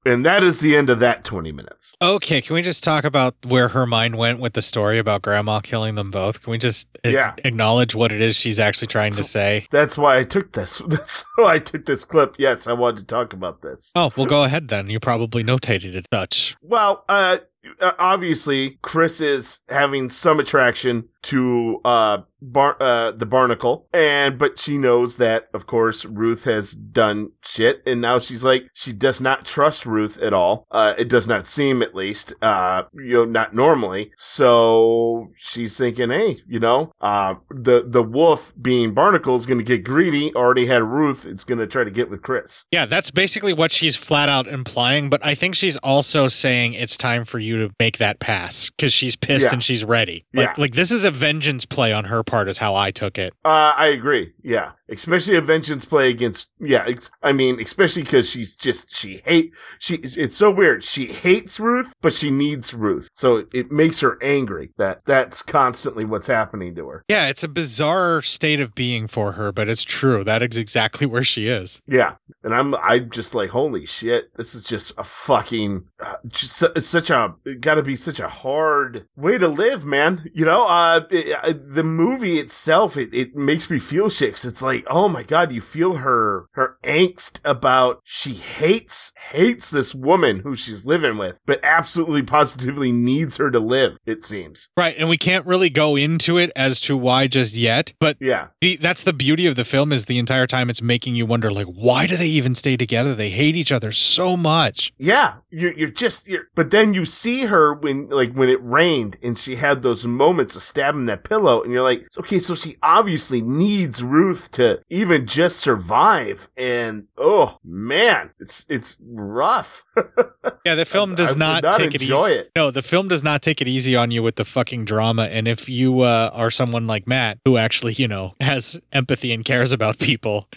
And that is the end of that 20 minutes. okay can we just talk about where her mind went with the story about grandma killing them both can we just a- Yeah. acknowledge what it is she's actually trying to say That's why I took this. [LAUGHS] That's why I took this clip. Yes, I wanted to talk about this. oh well go ahead then you probably notated it such Well, uh, uh, obviously, Chris is having some attraction to uh, bar- uh, the barnacle, and but she knows that, of course, Ruth has done shit, and now she's like she does not trust Ruth at all. Uh, it does not seem, at least, uh, you know, not normally. So she's thinking, hey, you know, uh, the the wolf being barnacle is going to get greedy. Already had Ruth. It's going to try to get with Chris. Yeah, that's basically what she's flat out implying, but I think she's also saying it's time for you to make that pass because she's pissed Yeah. and she's ready. Like, Yeah. like this is a vengeance play on her part, is how I took it. Uh, I agree. Yeah, especially a vengeance play against. Yeah, ex- I mean, especially because she's just she hate she. It's so weird. She hates Ruth, but she needs Ruth, so it makes her angry. That that's constantly what's happening to her. Yeah, it's a bizarre state of being for her, but it's true. That is exactly [LAUGHS] where she is. Yeah, and I'm I'm just like, holy shit, this is just a fucking, uh, just it's such a got to be such a hard way to live, man. You know, uh, it, uh, the movie itself, it, it makes me feel shit. 'cause it's like, oh my god, you feel her her angst about she hates hates this woman who she's living with, but absolutely positively needs her to live. It seems. Right, and we can't really go into it as to why just yet, but yeah, the, that's the beauty of the film is the entire time it's making you wonder, like, why do they even stay together? They hate each other so much. Yeah, you're you're just you're, but then you see her when like when it rained and she had those moments of stabbing that pillow, and you're like, okay, so she obviously needs Ruth to even just survive, and oh man, it's it's rough. [LAUGHS] Yeah, the film does I not, not take it easy. it. No, the film does not take it easy on you with the fucking drama. And if you uh, are someone like Matt, who actually, you know, [LAUGHS] has empathy and cares about people,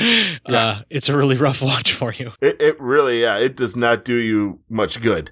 uh, it's a really rough [LAUGHS] watch for you. It, it really, yeah, it does not do you much good.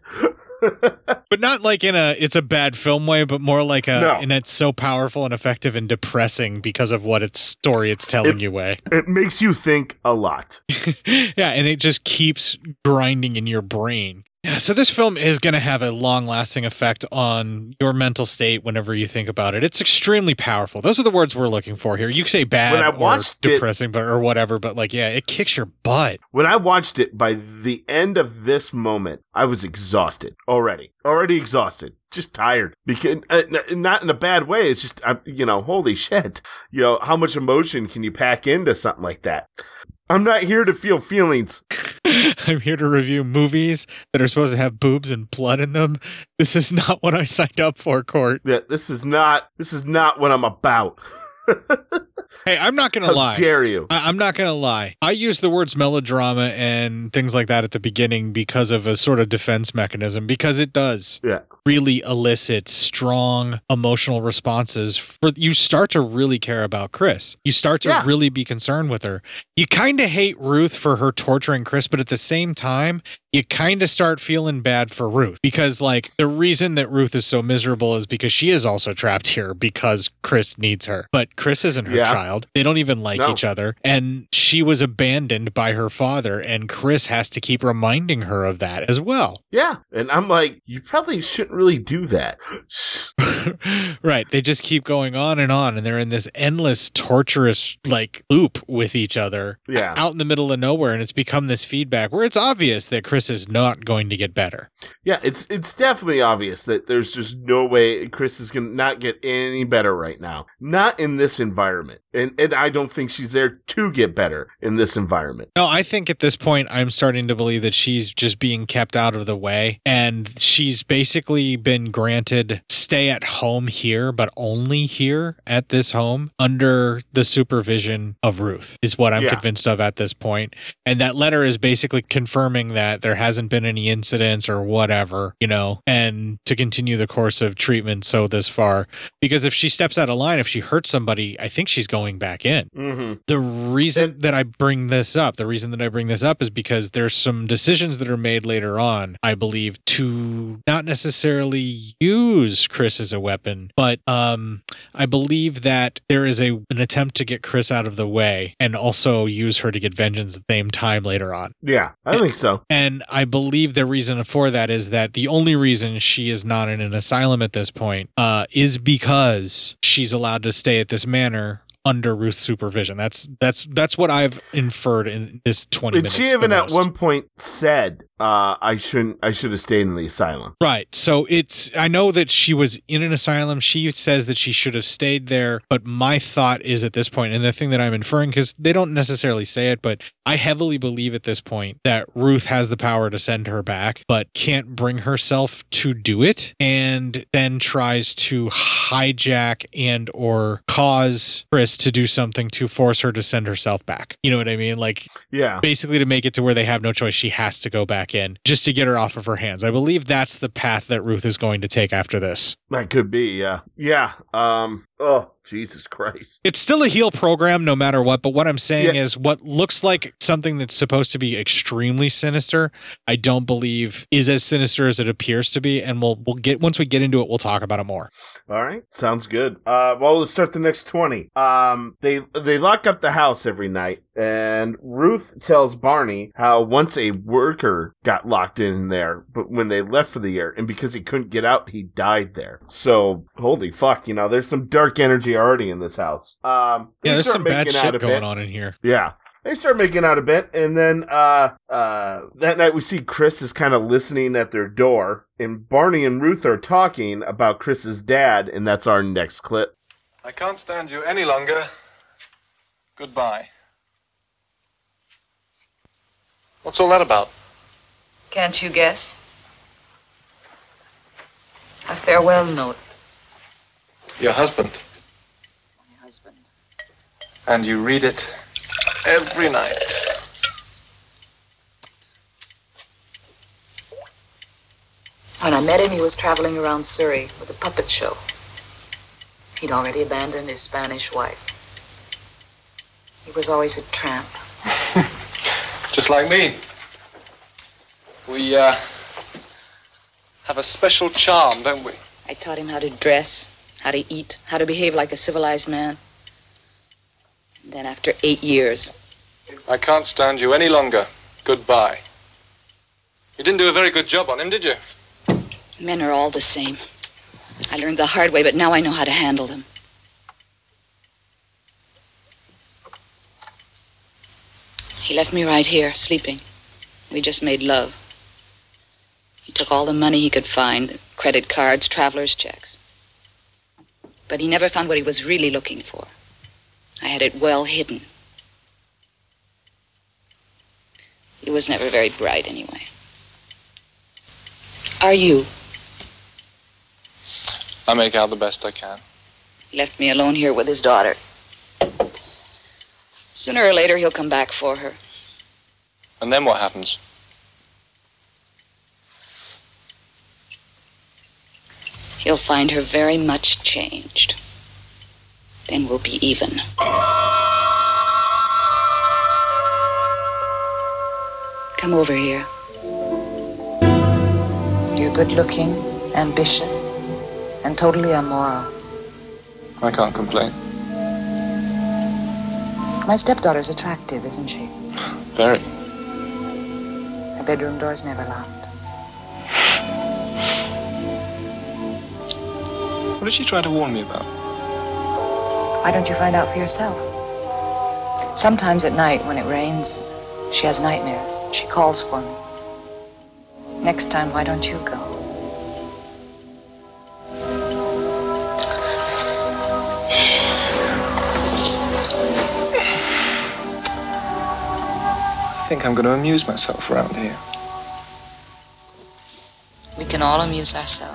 [LAUGHS] But not like in a it's a bad film way, but more like a No. and it's so powerful and effective and depressing because of what its story it's telling you way. [LAUGHS] It makes you think a lot. yeah, and it just keeps grinding in your brain. Yeah, so this film is going to have a long lasting effect on your mental state whenever you think about it. It's extremely powerful. Those are the words we're looking for here. You say bad When I or watched it- depressing, but or whatever, but like, yeah, it kicks your butt. When I watched it, by the end of this moment, I was exhausted already. Already exhausted. Just tired. Because uh, not in a bad way. It's just, uh, you know, holy shit. You know, how much emotion can you pack into something like that? I'm not here to feel feelings. [LAUGHS] I'm here to review movies that are supposed to have boobs and blood in them. This is not what I signed up for, Court. Yeah, this is not. This is not what I'm about. [LAUGHS] Hey, I'm not going to How lie. dare you? I- I'm not going to lie. I use the words melodrama and things like that at the beginning because of a sort of defense mechanism, because it does Yeah. really elicit strong emotional responses. For you start to really care about Chris. You start to Yeah. really be concerned with her. You kind of hate Ruth for her torturing Chris, but at the same time, you kind of start feeling bad for Ruth because, like, the reason that Ruth is so miserable is because she is also trapped here because Chris needs her. But Chris isn't her Yeah. child. They don't even like No. each other. And she was abandoned by her father, and Chris has to keep reminding her of that as well. Yeah. And I'm like, you probably shouldn't really do that. [LAUGHS] right. They just keep going on and on, and they're in this endless, torturous, like, loop with each other Yeah. out in the middle of nowhere. And it's become this feedback where it's obvious that Chris is not going to get better. Yeah, it's it's definitely obvious that there's just no way Chris is gonna not get any better right now. Not in this environment. And and I don't think she's there to get better in this environment. No, I think at this point, I'm starting to believe that she's just being kept out of the way. And she's basically been granted stay at home here, but only here at this home under the supervision of Ruth, is what I'm Yeah. convinced of at this point. And that letter is basically confirming that there hasn't been any incidents or whatever, you know, and to continue the course of treatment so this far. Because if she steps out of line, if she hurts somebody, I think she's going back in. Mm-hmm. The reason that I bring this up, the reason that I bring this up is because there's some decisions that are made later on, I believe, to not necessarily use Chris as a weapon, but um I believe that there is a an attempt to get Chris out of the way and also use her to get vengeance at the same time later on. Yeah, I think so. And I believe the reason for that is that the only reason she is not in an asylum at this point uh, is because she's allowed to stay at this manor under Ruth's supervision. That's that's that's what I've inferred in this twenty And minutes. she even at one point said, uh, I shouldn't I should have stayed in the asylum. Right. So it's I know that she was in an asylum. She says that she should have stayed there, but my thought is at this point, and the thing that I'm inferring because they don't necessarily say it, but I heavily believe at this point that Ruth has the power to send her back, but can't bring herself to do it, and then tries to hijack and or cause Chris to do something to force her to send herself back. You know what I mean? Like Yeah. basically to make it to where they have no choice she has to go back in just to get her off of her hands i believe that's the path that ruth is going to take after this That could be, yeah. Yeah. Um oh Jesus Christ. it's still a heal program no matter what but what i'm saying Yeah. is what looks like something that's supposed to be extremely sinister i don't believe is as sinister as it appears to be and we'll we'll get once we get into it we'll talk about it more All right, sounds good. Uh, well, let's start the next twenty. Um, they they lock up the house every night, and Ruth tells Barney how once a worker got locked in there, but when they left for the year, and because he couldn't get out, he died there. So holy fuck, you know, there's some dark energy already in this house. Um, they yeah there's start some bad out shit a going bit. on in here Yeah. They start making out a bit, and then uh, uh, that night we see Chris is kind of listening at their door, and Barney and Ruth are talking about Chris's dad, and that's our next clip. I can't stand you any longer. Goodbye. What's all that about? Can't you guess? A farewell note. Your husband. My husband. And you read it every night. When I met him, he was traveling around Surrey with a puppet show. He'd already abandoned his Spanish wife. He was always a tramp. [LAUGHS] Just like me. We uh, have a special charm, don't we? I taught him how to dress, how to eat, how to behave like a civilized man. Then, after eight years, I can't stand you any longer. Goodbye. You didn't do a very good job on him, did you? men are all the same. I learned the hard way, but now I know how to handle them. He left me right here, sleeping. We just made love. He took all the money he could find credit cards, traveler's checks. But he never found what he was really looking for. I had it well hidden. He was never very bright, anyway. Are you? I make out the best I can. He left me alone here with his daughter. Sooner or later, he'll come back for her. And then what happens? He'll find her very much changed. Then we'll be even. Come over here. You're good looking, ambitious, and totally immoral. I can't complain. My stepdaughter's attractive, isn't she? Very. Her bedroom door's never locked. What did she try to warn me about? Why don't you find out for yourself? Sometimes at night when it rains, she has nightmares. She calls for me. Next time, why don't you go? I think I'm going to amuse myself around here. We can all amuse ourselves.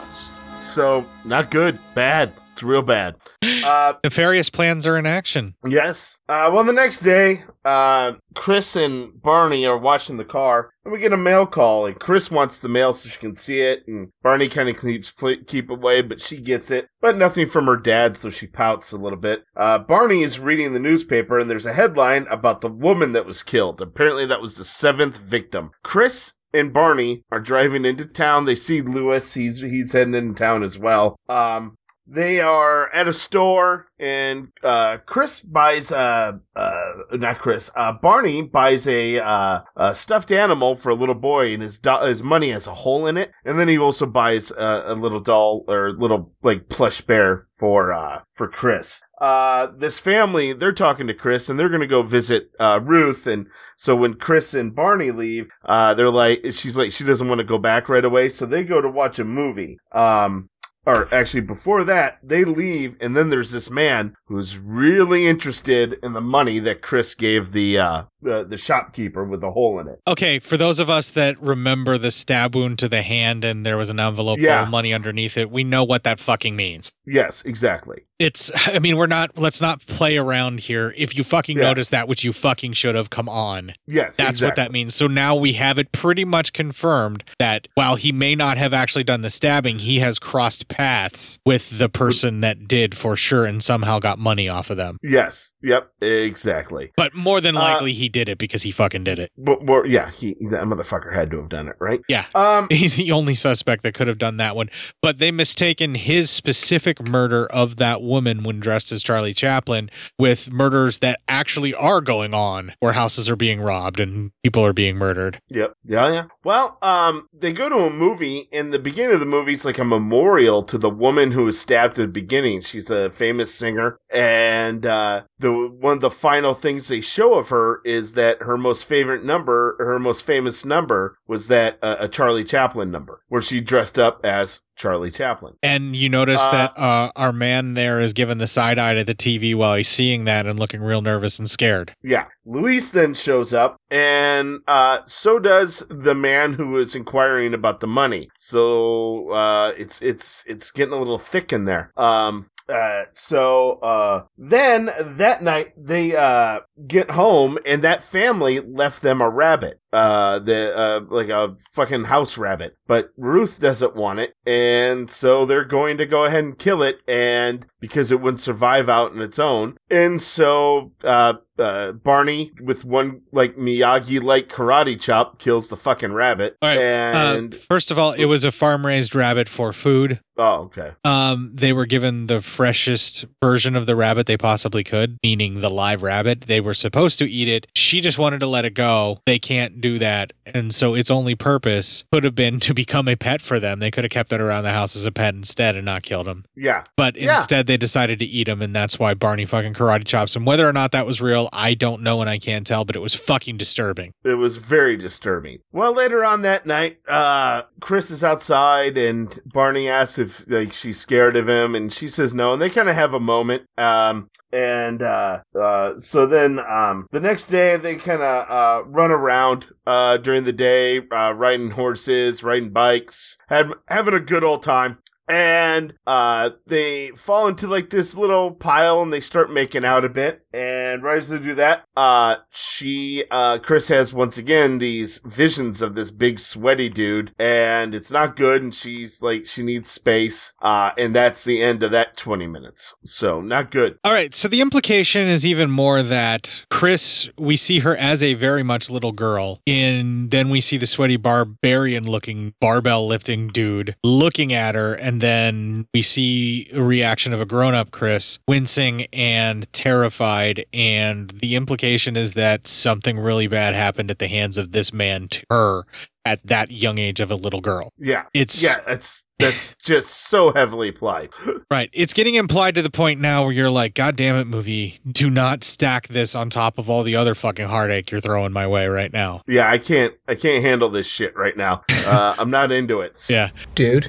So, not good. Bad. It's real bad. Uh, [LAUGHS] Nefarious plans are in action. Yes. Uh, well, the next day, uh, Chris and Barney are watching the car, and we get a mail call. And Chris wants the mail so she can see it, and Barney kind of keeps keep away, but she gets it. But nothing from her dad, so she pouts a little bit. Uh, Barney is reading the newspaper, and there's a headline about the woman that was killed. Apparently, that was the seventh victim. Chris and Barney are driving into town. They see Lewis. He's he's heading into town as well. Um, they are at a store and uh, Chris buys a uh not Chris uh Barney buys a uh a stuffed animal for a little boy and his do- his money has a hole in it and then he also buys uh, a little doll or little like plush bear for uh for Chris. Uh this family they're talking to Chris and they're to go visit uh Ruth and so when Chris and Barney leave uh they're like she's like she doesn't want to go back right away so they go to watch a movie. Um or actually before that, they leave, and then there's this man who's really interested in the money that Chris gave the uh, the, the shopkeeper with the hole in it. Okay, for those of us that remember the stab wound to the hand and there was an envelope Yeah. full of money underneath it, we know what that fucking means. Yes, exactly. It's, [LAUGHS] I mean, we're not, let's not play around here. If you fucking Yeah. notice that, which you fucking should have, come on. Yes, That's what that means. So now we have it pretty much confirmed that while he may not have actually done the stabbing, he has crossed paths with the person that did for sure and somehow got money off of them. Yes. Yep. Exactly. But more than Uh, likely, he did it because he fucking did it. But more, yeah, he that motherfucker had to have done it, right? Yeah. Um, [LAUGHS] He's the only suspect that could have done that one. But they mistaken his specific murder of that woman when dressed as Charlie Chaplin with murders that actually are going on where houses are being robbed and people are being murdered. Yep. Yeah, yeah. Well, um, they go to a movie, and the beginning of the movie is like a memorial to the woman who was stabbed at the beginning. She's a famous singer, and uh, the one of the final things they show of her is that her most favorite number, her most famous number, was that uh, a Charlie Chaplin number, where she dressed up as Charlie Chaplin. And you notice Uh, that uh, our man there is giving the side eye to the TV while he's seeing that and looking real nervous and scared. Yeah. Luis then shows up, and uh, so does the man who is inquiring about the money. So uh, it's it's it's getting a little thick in there. Um, uh, so uh, then that night they uh, get home, and that family left them a rabbit. Uh, the uh, like a fucking house rabbit. But Ruth doesn't want it, and so they're going to go ahead and kill it, and because it wouldn't survive out on its own, and so uh, uh, Barney with one like Miyagi like karate chop kills the fucking rabbit, right. and uh, first of all, it was a farm raised rabbit for food. oh okay, Um, they were given the freshest version of the rabbit they possibly could, meaning the live rabbit. They were supposed to eat it. She just wanted to let it go. They can't do that. And so its only purpose could have been to become a pet for them. They could have kept it around the house as a pet instead and not killed him. yeah, But Yeah. instead, they decided to eat him, and that's why Barney fucking karate chops him. Whether or not that was real, I don't know and I can't tell, but it was fucking disturbing. It was very disturbing. Well, later on that night, uh, Chris is outside and Barney asks if like she's scared of him, and she says no, and they kind of have a moment. Um, and uh, uh, so then um, the next day they kind of uh, run around uh, during the day, uh, riding horses, riding bikes, had, having a good old time. And uh, they fall into like this little pile and they start making out a bit. And right as they do that, uh, she, uh, Chris has once again these visions of this big sweaty dude, and it's not good. And she's like, she needs space. Uh, and that's the end of that 20 minutes. So not good. All right, so the implication is even more that Chris, we see her as a very much little girl, and then we see the sweaty barbarian looking barbell lifting dude looking at her, and then we see a reaction of a grown up Chris wincing and terrified. And the implication is that something really bad happened at the hands of this man to her at that young age of a little girl. Yeah. It's yeah, that's, that's [LAUGHS] just so heavily applied. [LAUGHS] Right. It's getting implied to the point now where you're like, God damn it, movie, do not stack this on top of all the other fucking heartache you're throwing my way right now. yeah, I can't, I can't handle this shit right now. [LAUGHS] Uh, I'm not into it. Yeah. Dude,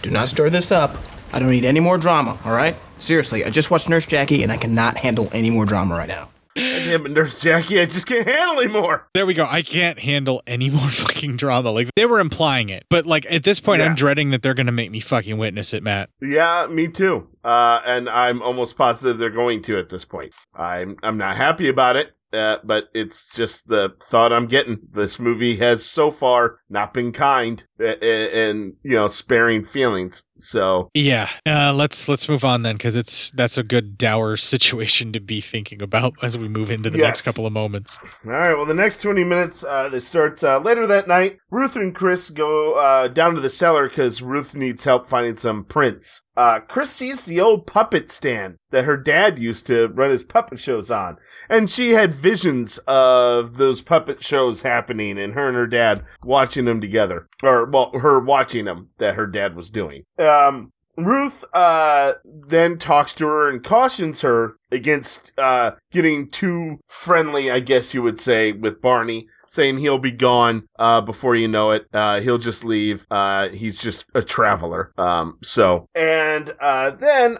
do not stir this up. I don't need any more drama, all right? Seriously, I just watched Nurse Jackie and I cannot handle any more drama right now. Damn it, Nurse Jackie, I just can't handle anymore. There we go. I can't handle any [LAUGHS] more fucking drama. Like they were implying it, but like at this point, Yeah. I'm dreading that they're gonna make me fucking witness it, Matt. Yeah, me too. Uh, and I'm almost positive they're going to at this point. I'm I'm not happy about it, uh, but it's just the thought I'm getting. This movie has so far not been kind uh, and you know sparing feelings. So Yeah. Uh, let's let's move on then, because it's that's a good dour [LAUGHS] situation to be thinking about as we move into the next couple of moments. All right. Well, the next 20 minutes, uh, this starts uh, later that night. Ruth and Chris go uh, down to the cellar because Ruth needs help finding some prints. Uh, Chris sees the old puppet stand that her dad used to run his puppet shows on. And she had visions of those puppet shows happening and her and her dad watching them together. Or, well, her watching them that her dad was doing. Um, Ruth uh, then talks to her and cautions her against uh, getting too friendly, I guess you would say, with Barney, saying he'll be gone uh, before you know it. Uh, he'll just leave. Uh, he's just a traveler. Um, so, and uh, then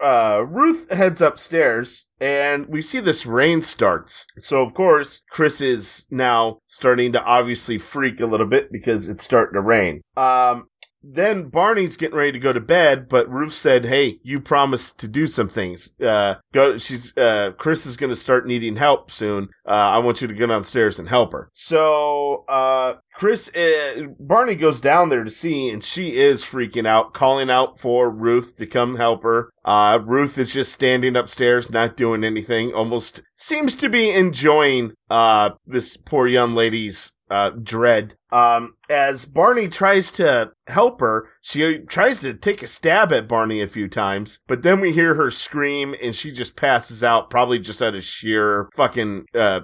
Ruth heads upstairs. And we see this rain starts. So, of course, Chris is now starting to obviously freak a little bit because it's starting to rain. Um, then Barney's getting ready to go to bed, but Ruth said, "Hey, you promised to do some things. Uh, go." She's uh, Chris is going to start needing help soon. Uh, I want you to go downstairs and help her. So uh, Chris, uh, Barney goes down there to see, and she is freaking out, calling out for Ruth to come help her. Uh, Ruth is just standing upstairs, not doing anything. Almost seems to be enjoying uh, this poor young lady's uh, dread. Um, as Barney tries to help her, she tries to take a stab at Barney a few times, but then we hear her scream and she just passes out, probably just out of sheer fucking, uh,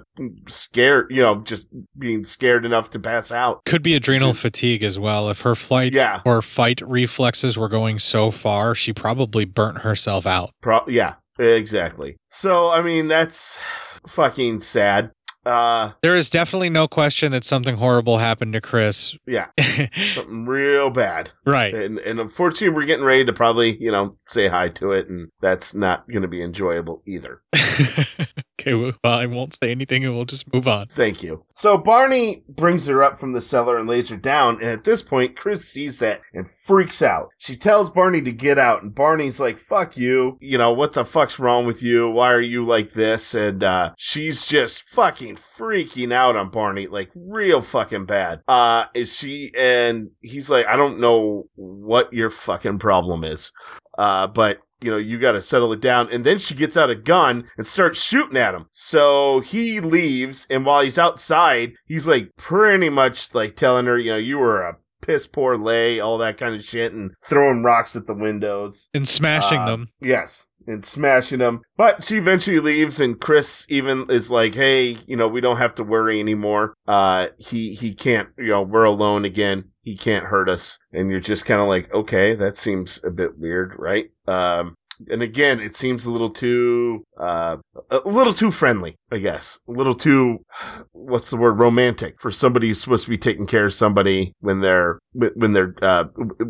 scared, you know, just being scared enough to pass out. Could be adrenal fatigue as well. If her flight Yeah. or fight reflexes were going so far, she probably burnt herself out. Pro- yeah, exactly. So, I mean, that's [SIGHS] fucking sad. Uh, There is definitely no question that something horrible happened to Chris. yeah, [LAUGHS] something real bad. Right. And, and unfortunately, we're getting ready to probably, you know, say hi to it, and that's not going to be enjoyable either. [LAUGHS] Okay, well, I won't say anything and we'll just move on. Thank you. So Barney brings her up from the cellar and lays her down, and at this point, Chris sees that and freaks out. She tells Barney to get out, and Barney's like, fuck you. You know, what the fuck's wrong with you? Why are you like this? And uh, she's just fucking freaking out on Barney, like real fucking bad. Uh, is she, and he's like, I don't know what your fucking problem is. Uh, but you know, you got to settle it down. And then she gets out a gun and starts shooting at him. So he leaves. And while he's outside, he's like pretty much like telling her, you know, you were a piss poor lay, all that kind of shit, and throwing rocks at the windows and smashing Uh, them. Yes. And smashing them. But she eventually leaves and Chris even is like, Hey, you know, we don't have to worry anymore. Uh, he, he can't, you know, we're alone again. He can't hurt us. And you're just kind of like, okay, that seems a bit weird, right? Um, and again, it seems a little too, uh, a little too friendly, I guess. A little too, [SIGHS] what's the word, romantic for somebody who's supposed to be taking care of somebody when they're, when they're, uh,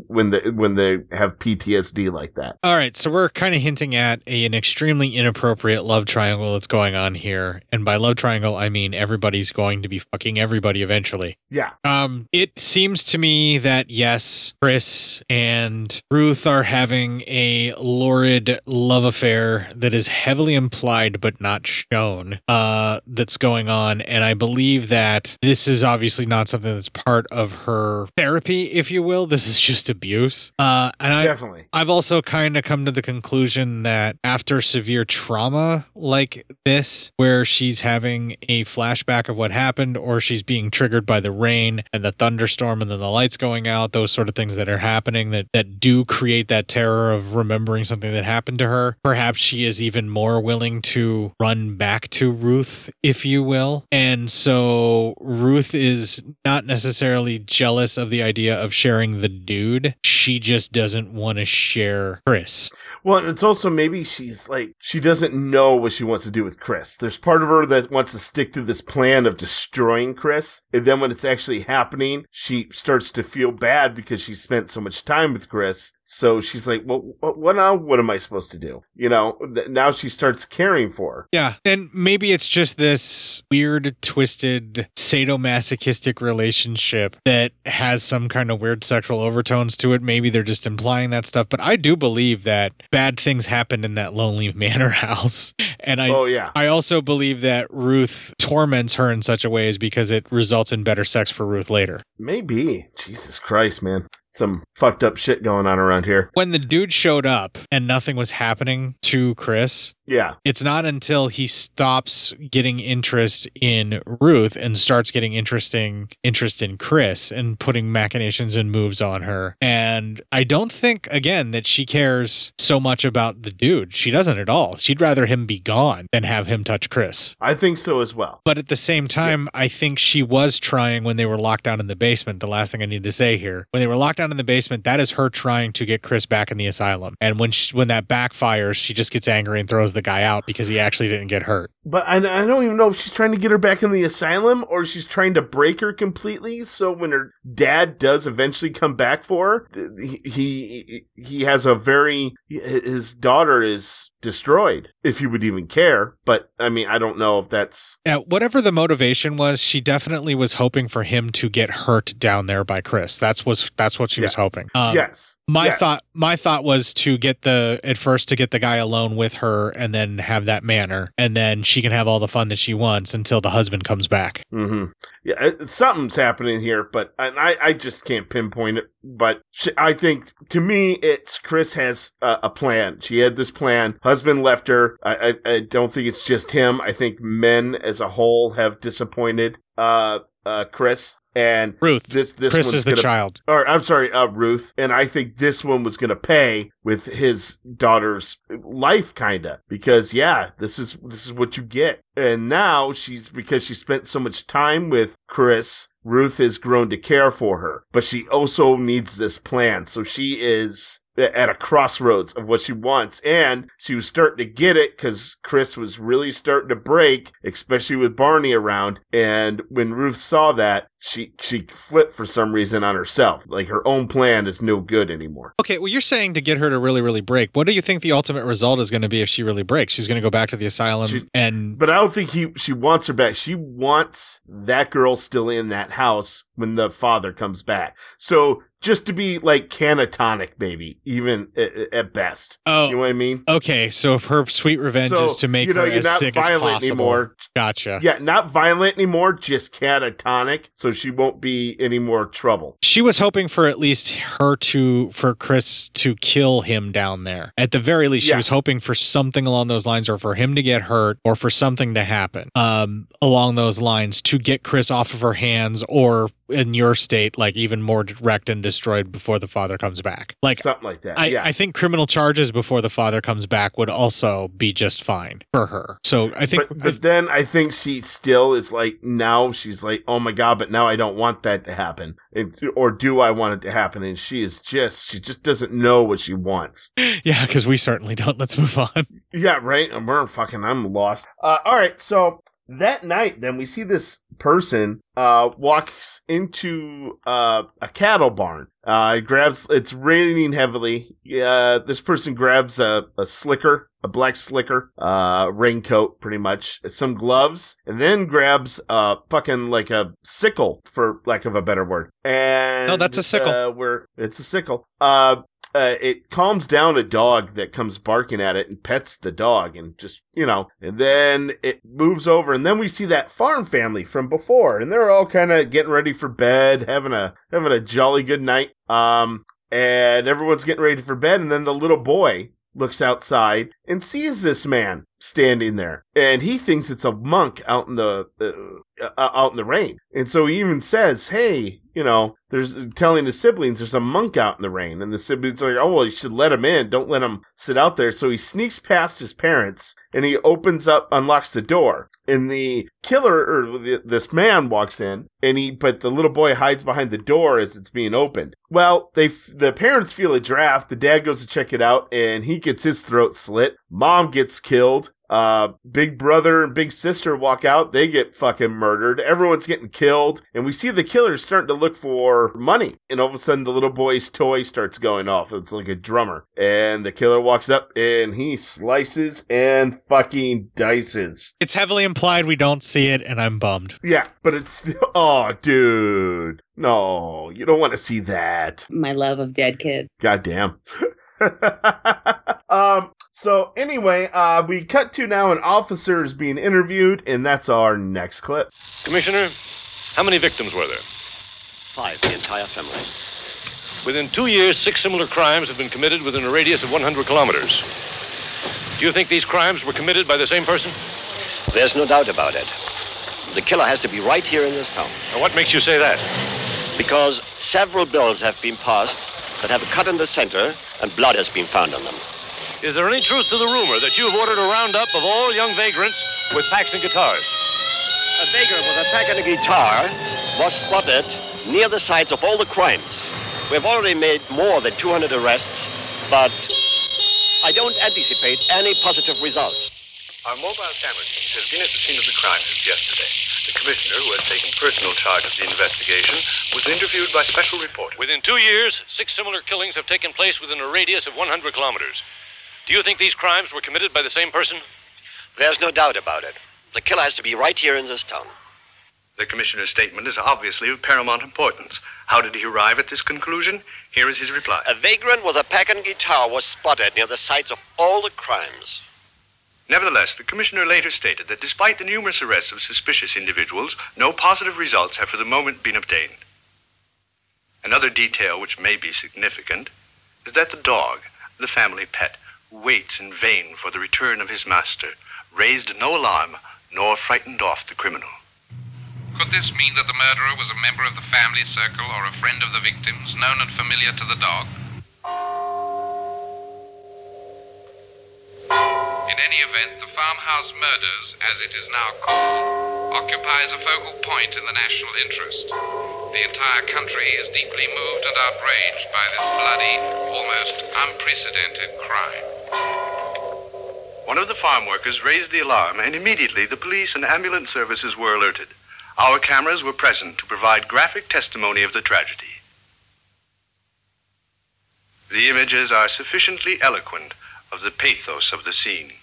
when they, when they have PTSD like that. All right, so we're kind of hinting at a, an extremely inappropriate love triangle that's going on here. And by love triangle, I mean everybody's going to be fucking everybody eventually. Yeah. Um, it seems to me that yes, Chris and Ruth are having a lurid love affair that is heavily implied but not shown. Uh, that's going on, and I believe that this is obviously not something that's part of her therapy, if you will. This is just abuse. Uh, and I Definitely. I've also kind of come to the conclusion that after severe trauma like this, where she's having a flashback of what happened, or she's being triggered by the rain and the thunderstorm and then the lights going out, those sort of things that are happening that, that do create that terror of remembering something that happened to her, perhaps she is even more willing to run back to Ruth, if you will. And so Ruth is not necessarily jealous of the idea of sharing the dude. She just doesn't want to share Chris. Well, it's also maybe she's like, she doesn't know what she wants to do with Chris. There's part of her that wants to stick to this plan of destroying Chris. And then when it's actually happening, she starts to feel bad because she spent so much time with Chris. So she's like, well, what, what now? What am I supposed to do? You know, now she starts caring for her. Yeah. And maybe it's just this weird, twisted, sadomasochistic relationship that has some kind of weird sexual overtones to it. Maybe they're just implying that stuff. But I do believe that bad things happened in that lonely [LAUGHS] manor house. And I, Oh, yeah. I also believe that Ruth torments her in such a way is because it results in better sex for Ruth later. Maybe. Jesus Christ, man. Some fucked up shit going on around here. When the dude showed up and nothing was happening to Chris, Yeah. it's not until he stops getting interest in Ruth and starts getting interesting interest in Chris and putting machinations and moves on her. And I don't think again that she cares so much about the dude. She doesn't at all. She'd rather him be gone than have him touch Chris. I think so as well. But at the same time, I think she was trying when they were locked down in the basement. The last thing I need to say here, when they were locked down in the basement, that is her trying to get Chris back in the asylum. And when she, when that backfires, she just gets angry and throws the guy out because he actually didn't get hurt. But I, I don't even know if she's trying to get her back in the asylum or she's trying to break her completely. So when her dad does eventually come back for her, he he, he has a very his daughter is destroyed. If he would even care, but I mean I don't know if that's Yeah, whatever the motivation was, she definitely was hoping for him to get hurt down there by Chris. That's was that's what she was hoping. Um, yes. My Yes. thought my thought was to get the at first to get the guy alone with her and then have that manner and then she can have all the fun that she wants until the husband comes back. hmm Yeah, it, something's happening here, but I, I just can't pinpoint it. But sh I think to me, it's Chris has a, a plan. She had this plan. Husband left her. I, I, I don't think it's just him. I think men as a whole have disappointed uh, uh, Chris. And Ruth. this this Chris one's is the gonna- child. Or I'm sorry, uh, Ruth. And I think this one was going to pay with his daughter's life, kinda, because yeah, this is this is what you get. And now she's because she spent so much time with Chris. Ruth has grown to care for her, but she also needs this plan. So she is at a crossroads of what she wants. And she was starting to get it because Chris was really starting to break, especially with Barney around. And when Ruth saw that, she she flipped for some reason on herself. Like her own plan is no good anymore. Okay, well, you're saying to get her to really, really break. What do you think the ultimate result is going to be if she really breaks? She's going to go back to the asylum and. But I don't think he she wants her back. She wants that girl still in that house when the father comes back. So just to be like canatonic, maybe even at, at best. Oh, you know what I mean? Okay, so if her sweet revenge So, is to make you know, her you're as not sick as violent possible. anymore. Gotcha. Yeah, not violent anymore, just catatonic, so she won't be any more trouble. She was hoping for at least her to, for Chris to kill him down there. At the very least, she Yeah. was hoping for something along those lines, or for him to get hurt, or for something to happen um, along those lines to get Chris off of her hands, or in your state, like even more wrecked and destroyed before the father comes back. Like something like that. I, yeah. I think criminal charges before the father comes back would also be just fine for her. So I think but, but then I think she still is like now she's like, oh my god, but now I don't want that to happen, and, or do I want it to happen? And she is just she just doesn't know what she wants. [LAUGHS] yeah, because we certainly don't. Let's move on. Yeah, right. And we're fucking. I'm lost. Uh, all right, so that night, then we see this person uh walks into uh a cattle barn. Uh, grabs. It's raining heavily. Uh, this person grabs a, a slicker, a black slicker, uh, raincoat, pretty much, some gloves, and then grabs uh fucking like a sickle, for lack of a better word. And No, that's a sickle. Uh, where it's a sickle. Uh, uh, it calms down a dog that comes barking at it and pets the dog and just, you know, and then it moves over and then we see that farm family from before and they're all kind of getting ready for bed, having a, having a jolly good night. Um, and everyone's getting ready for bed and then the little boy looks outside and sees this man standing there and he thinks it's a monk out in the uh, uh, out in the rain. And so he even says hey you know there's telling his siblings there's a monk out in the rain. And the siblings are like oh well you should let him in. Don't let him sit out there. So he sneaks past his parents and he opens up unlocks the door. And the killer or the, this man walks in and he but the little boy hides behind the door as it's being opened. Well they the parents feel a draft. The dad goes to check it out and he gets his throat slit. Mom gets killed uh, big brother and big sister walk out. They get fucking murdered. Everyone's getting killed. And we see the killers starting to look for money. And all of a sudden, the little boy's toy starts going off. It's like a drummer. And the killer walks up and he slices and fucking dices. It's heavily implied we don't see it, and I'm bummed. Yeah, but it's still, [LAUGHS] oh, dude. No, you don't want to see that. My love of dead kids. God damn. [LAUGHS] [LAUGHS] um, so anyway, uh, we cut to now an officer is being interviewed, and that's our next clip. Commissioner, how many victims were there? Five, the entire family. Within two years, six similar crimes have been committed within a radius of 100 kilometers. Do you think these crimes were committed by the same person? There's no doubt about it. The killer has to be right here in this town. Now, what makes you say that? Because several bills have been passed that have a cut in the center and blood has been found on them. Is there any truth to the rumor that you have ordered a roundup of all young vagrants with packs and guitars? A vagrant with a pack and a guitar was spotted near the sites of all the crimes. We've already made more than 200 arrests, but I don't anticipate any positive results. Our mobile camera teams have been at the scene of the crime since yesterday. The commissioner, who has taken personal charge of the investigation, was interviewed by special reporter. Within two years, six similar killings have taken place within a radius of 100 kilometers. Do you think these crimes were committed by the same person? There's no doubt about it. The killer has to be right here in this town. The commissioner's statement is obviously of paramount importance. How did he arrive at this conclusion? Here is his reply. A vagrant with a pack and guitar was spotted near the sites of all the crimes. Nevertheless, the commissioner later stated that despite the numerous arrests of suspicious individuals, no positive results have for the moment been obtained. Another detail which may be significant is that the dog, the family pet, waits in vain for the return of his master, raised no alarm, nor frightened off the criminal. Could this mean that the murderer was a member of the family circle or a friend of the victims, known and familiar to the dog? In any event, the farmhouse murders, as it is now called, occupies a focal point in the national interest. The entire country is deeply moved and outraged by this bloody, almost unprecedented crime. One of the farm workers raised the alarm, and immediately the police and ambulance services were alerted. Our cameras were present to provide graphic testimony of the tragedy. The images are sufficiently eloquent of the pathos of the scene.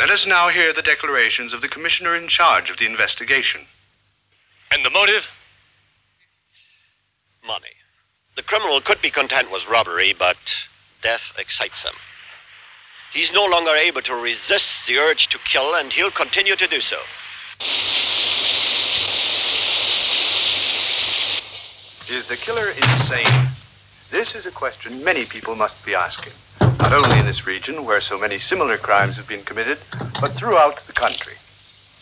Let us now hear the declarations of the commissioner in charge of the investigation. And the motive? Money. The criminal could be content with robbery, but death excites him. He's no longer able to resist the urge to kill, and he'll continue to do so. Is the killer insane? This is a question many people must be asking, not only in this region where so many similar crimes have been committed, but throughout the country.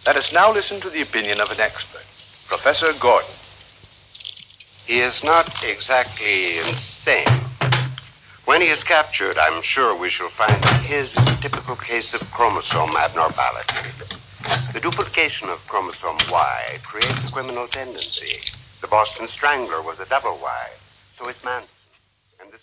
Let us now listen to the opinion of an expert, Professor Gordon. He is not exactly insane. When he is captured, I'm sure we shall find that his is a typical case of chromosome abnormality. The duplication of chromosome Y creates a criminal tendency. The Boston Strangler was a double Y, so and the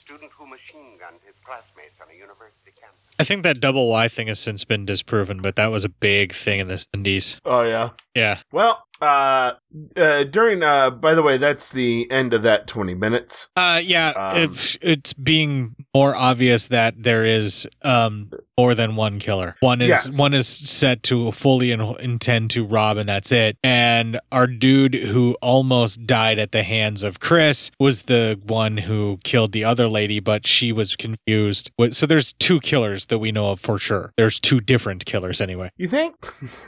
student who machine gunned his classmates on a university campus. I think that double Y thing has since been disproven, but that was a big thing in the 70s. Oh yeah. Yeah. Well, uh, uh, during uh, by the way, that's the end of that twenty minutes. Uh, yeah, Um, it, it's being more obvious that there is um more than one killer. One is Yes. one is set to fully in, intend to rob, and that's it. And our dude who almost died at the hands of Chris was the one who killed the other lady, but she was confused. With- So there's two killers that we know of for sure. There's two different killers anyway. You think?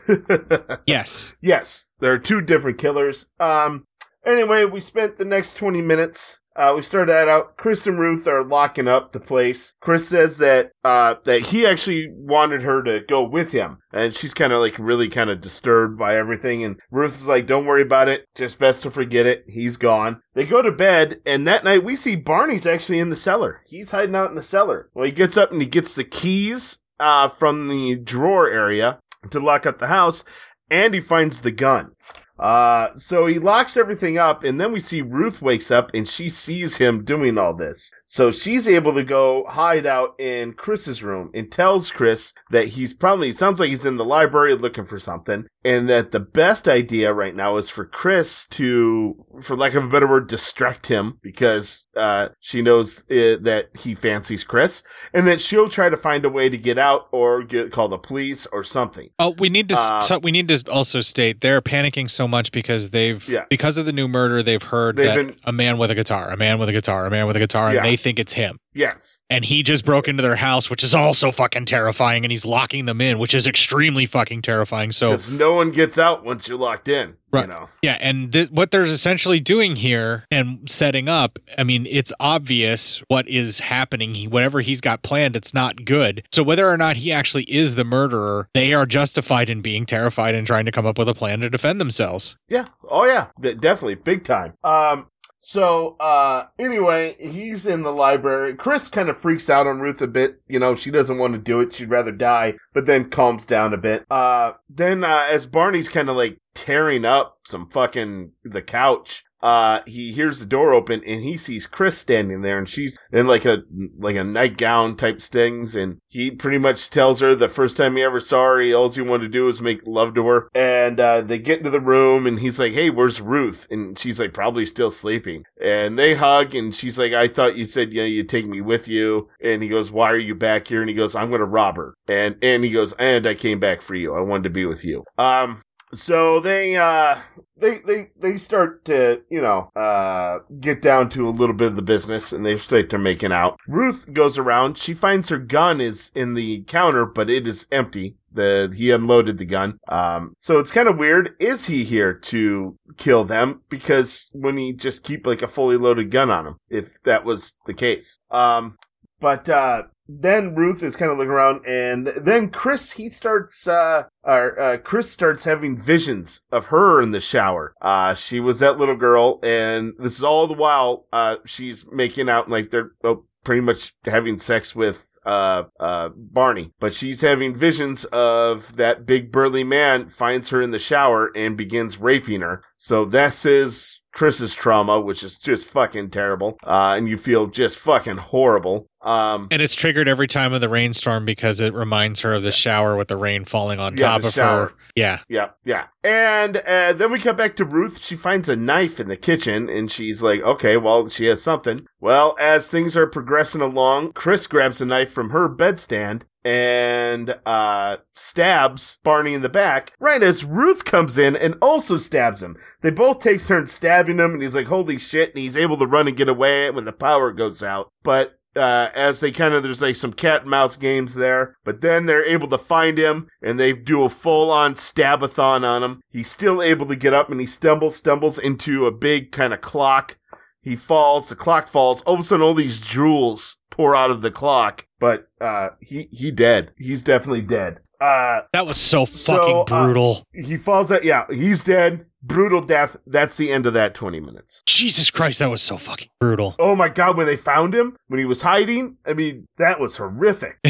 [LAUGHS] yes. Yes, there are two different killers. Um. Anyway, we spent the next twenty minutes. Uh, we started that out. Chris and Ruth are locking up the place. Chris says that uh, that he actually wanted her to go with him, and she's kind of like really kind of disturbed by everything. And Ruth is like, "Don't worry about it. Just best to forget it. He's gone." They go to bed, and that night we see Barney's actually in the cellar. He's hiding out in the cellar. Well, he gets up and he gets the keys uh, from the drawer area to lock up the house, and he finds the gun. Uh, so he locks everything up, and then we see Ruth wakes up and she sees him doing all this. So she's able to go hide out in Chris's room and tells Chris that he's probably, sounds like he's in the library looking for something, and that the best idea right now is for Chris to, for lack of a better word, distract him because, uh, she knows uh, that he fancies Chris, and that she'll try to find a way to get out or get, call the police or something. Oh, we need to Uh, we need to also state they're panicking so much because they've Yeah. because of the new murder they've heard They've that been- a man with a guitar, a man with a guitar, a man with a guitar, Yeah. and they think it's him. Yes. And he just broke into their house, which is also fucking terrifying, and he's locking them in, which is extremely fucking terrifying. So Because no one gets out once you're locked in. Right. You know. Yeah, and th- what they're essentially doing here and setting up, I mean, it's obvious what is happening. He, whatever he's got planned, it's not good. So whether or not he actually is the murderer, they are justified in being terrified and trying to come up with a plan to defend themselves. Yeah. Oh yeah. De- definitely. Big time. Um. So, uh, anyway, he's in the library. Chris kind of freaks out on Ruth a bit. You know, she doesn't want to do it. She'd rather die, but then calms down a bit. Uh, then, uh, as Barney's kind of like tearing up some fucking, the couch, uh, he hears the door open and he sees Chris standing there and she's in like a, like a nightgown type stings and he pretty much tells her the first time he ever saw her, he, all he wanted to do was make love to her. And, uh, they get into the room and he's like, Hey, where's Ruth? And she's like, probably still sleeping. And they hug and she's like, I thought you said, you know, you'd take me with you. And he goes, why are you back here? And he goes, I'm going to rob her. And, and he goes, and I came back for you. I wanted to be with you. Um, so they uh they they they start to you know uh get down to a little bit of the business and they start to making out. Ruth goes around. She finds her gun is in the counter but it is empty. The he unloaded the gun. Um so it's kind of weird. Is he here to kill them? Because when he just keep like a fully loaded gun on him if that was the case. Um but uh then Ruth is kind of looking around, and then Chris he starts uh, or, uh Chris starts having visions of her in the shower. Uh, she was that little girl, and this is all the while uh she's making out like they're oh, pretty much having sex with uh uh Barney, but she's having visions of that big burly man finds her in the shower and begins raping her. So this is Chris's trauma, which is just fucking terrible. Uh, and you feel just fucking horrible. Um, And it's triggered every time of the rainstorm because it reminds her of the shower with the rain falling on Yeah, top of shower. her. Yeah. Yeah, yeah. And uh, then we come back to Ruth. She finds a knife in the kitchen and she's like, okay, well, she has something. Well, as things are progressing along, Chris grabs a knife from her bedstand and uh, stabs Barney in the back right as Ruth comes in and also stabs him. They both take turns stabbing him and he's like, holy shit. And he's able to run and get away when the power goes out. But uh, as they kind of there's like some cat and mouse games there, but then they're able to find him and they do a full on stabathon on him. He's still able to get up and he stumbles, stumbles into a big kind of clock. He falls, the clock falls. All of a sudden, all these jewels pour out of the clock, but uh, he he dead. He's definitely dead. Uh, that was so fucking brutal. he falls out. Yeah, he's dead. Brutal death. That's the end of that 20 minutes. Jesus Christ, that was so fucking brutal. Oh my god, when they found him, when he was hiding, I mean, that was horrific. [LAUGHS]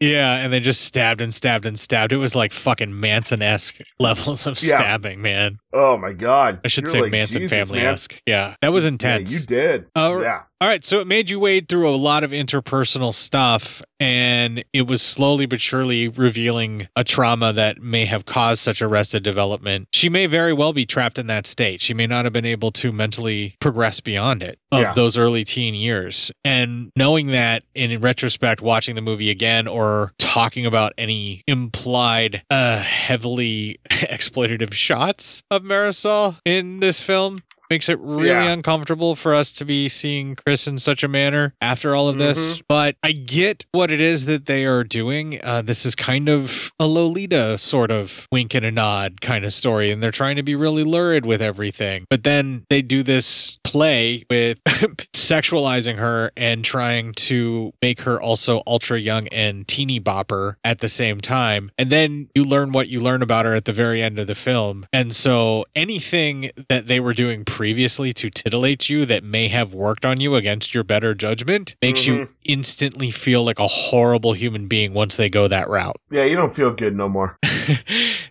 yeah, and they just stabbed and stabbed and stabbed. It was like fucking Manson esque [LAUGHS] levels of Yeah. stabbing, man. Oh my god. I should You're say like, Manson Jesus, family man. esque. Yeah, that was intense. Yeah, you did. Uh, yeah. All right, so it made you wade through a lot of interpersonal stuff, and it was slowly but surely revealing a trauma that may have caused such arrested development. She may very well be trapped in that state. She may not have been able to mentally progress beyond it of Yeah. those early teen years. And knowing that in retrospect, watching the movie again or talking about any implied, uh, heavily [LAUGHS] exploitative shots of Marisol in this film makes it really Yeah. uncomfortable for us to be seeing Chris in such a manner after all of this. Mhm. But I get what it is that they are doing. Uh, this is kind of a Lolita sort of wink and a nod kind of story, and they're trying to be really lurid with everything. But then they do this play with [LAUGHS] sexualizing her and trying to make her also ultra young and teeny bopper at the same time. And then you learn what you learn about her at the very end of the film. And so anything that they were doing previously to titillate you that may have worked on you against your better judgment makes you Mhm. instantly feel like a horrible human being once they go that route. Yeah, you don't feel good no more. [LAUGHS]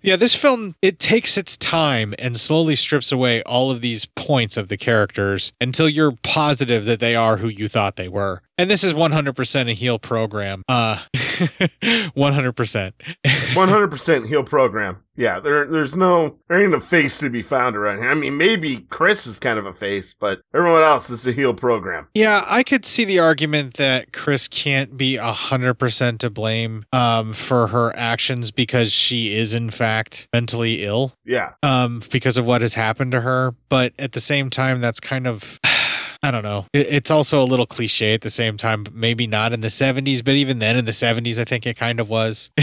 Yeah, this film it takes its time and slowly strips away all of these points of the characters until you're positive that they are who you thought they were. And this is 100% a heel program. Uh [LAUGHS] 100%. 100% heel program. Yeah, there, there's no, there ain't a face to be found around here. I mean, maybe Chris is kind of a face, but everyone else is a heel program. Yeah, I could see the argument that Chris can't be a 100% to blame um, for her actions because she is, in fact, mentally ill. Yeah. Um, because of what has happened to her. But at the same time, that's kind of. I don't know. It, it's also a little cliche at the same time. but Maybe not in the 70s, but even then in the 70s, I think it kind of was. [LAUGHS]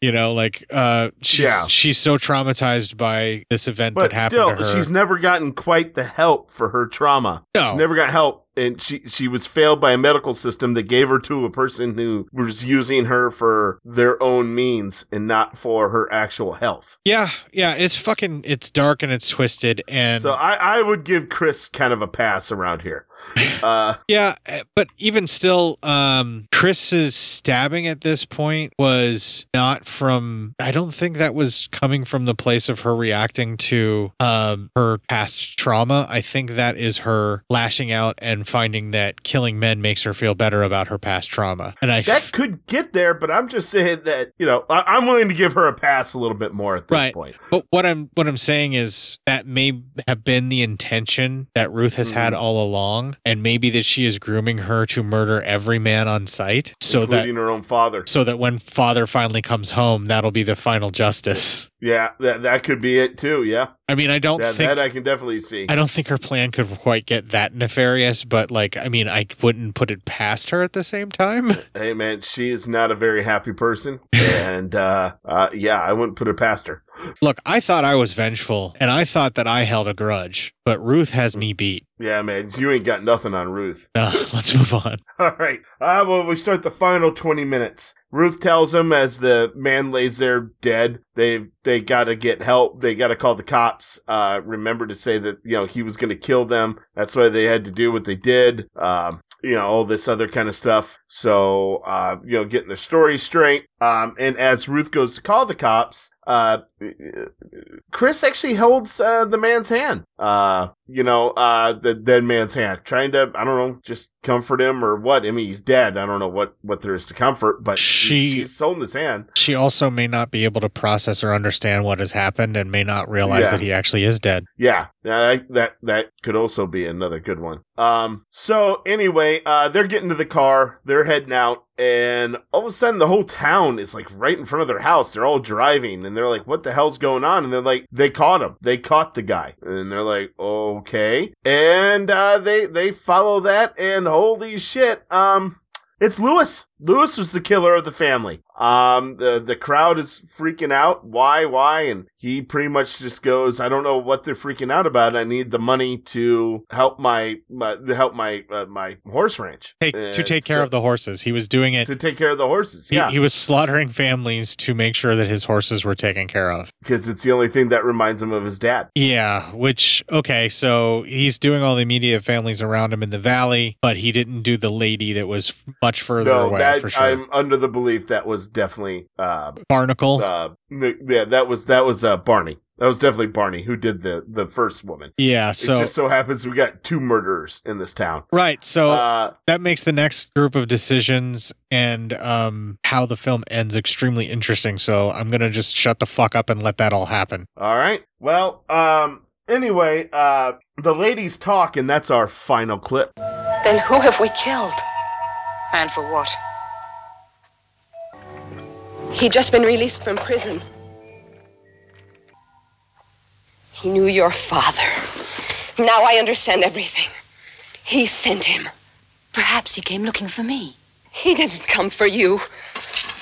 you know, like uh, she's Yeah. she's so traumatized by this event But that happened still, to her. she's never gotten quite the help for her trauma. No. She's never got help. And she, she was failed by a medical system that gave her to a person who was using her for their own means and not for her actual health. Yeah, yeah, it's fucking it's dark and it's twisted and So I, I would give Chris kind of a pass around here. Uh, yeah, eh, but even still um Chris's stabbing at this point was not from I don't think that was coming from the place of her reacting to um her past trauma. I think that is her lashing out and finding that killing men makes her feel better about her past trauma. And I that could get there, but I'm just saying that, you know, I, I'm willing to give her a pass a little bit more at this right. point. But what I'm what I'm saying is that may have been the intention that Ruth has had Mhm. all along, and maybe that she is grooming her to murder every man on sight, so including that her own father. so that when father finally comes home, that'll be the final justice. Yeah, that that could be it too. Yeah, I mean, I don't that, think that I can definitely see. I don't think her plan could quite get that nefarious, but like, I mean, I wouldn't put it past her at the same time. [LAUGHS] Hey man, she is not a very happy person, and uh, uh, yeah, I wouldn't put it past her. Look, I thought I was vengeful, and I thought that I held a grudge, but Ruth has me beat. Yeah, man, you ain't got nothing on Ruth. Uh, [LAUGHS] let's move on. All right. Uh, well, we start the final 20 minutes. Ruth tells him as the man lays there dead, they they got to get help. They got to call the cops. Uh, remember to say that you know he was going to kill them. That's why they had to do what they did. Um, you know all this other kind of stuff. So uh, you know, getting their story straight. Um, and as Ruth goes to call the cops, uh, Chris actually holds uh, the man's hand. Uh, you know, uh, the dead man's hand, trying to, I don't know, just comfort him or what. I mean, he's dead. I don't know what what there is to comfort, but She- she's, holding his hand. She also may not be able to process or understand what has happened and may not realize Yeah. that he actually is dead. Yeah, uh, that that could also be another good one. Um, so anyway, uh, they're getting to the car, they're heading out, and all of a sudden the whole town is like right in front of their house. They're all driving, and they're like, "What the hell's going on?" And they're like, "They caught him. They caught the guy." And they're like, "Okay," and uh, they they follow that, and holy shit, um. It's Lewis. Lewis was the killer of the family. Um, the the crowd is freaking out. Why? Why? And he pretty much just goes, "I don't know what they're freaking out about. I need the money to help my, my to help my uh, my horse ranch Take, to take care so- of the horses. He was doing it to take care of the horses. Yeah, he was slaughtering families to make sure that his horses were taken care of. because it's the only thing that reminds him of his dad. Yeah, which okay, so he's doing all the immediate families around him in the valley, but he didn't do the lady that was much further No, away that for sure. I'm under the belief that was definitely uh, Barnacle. Uh, the- yeah, that was that was uh, Barney. That was definitely Barney who did the the first woman. Yeah, it so- just so happens we got two murderers in this town. Right. So Uh, that makes the next group of decisions and um, how the film ends extremely interesting. So I'm going to just shut the fuck up and let that all happen. All right. Well, um, anyway, uh, the ladies talk, and that's our final clip. Then who have we killed? And for what? He'd just been released from prison. He knew your father. Now I understand everything. He sent him. Perhaps he came looking for me. He didn't come for you.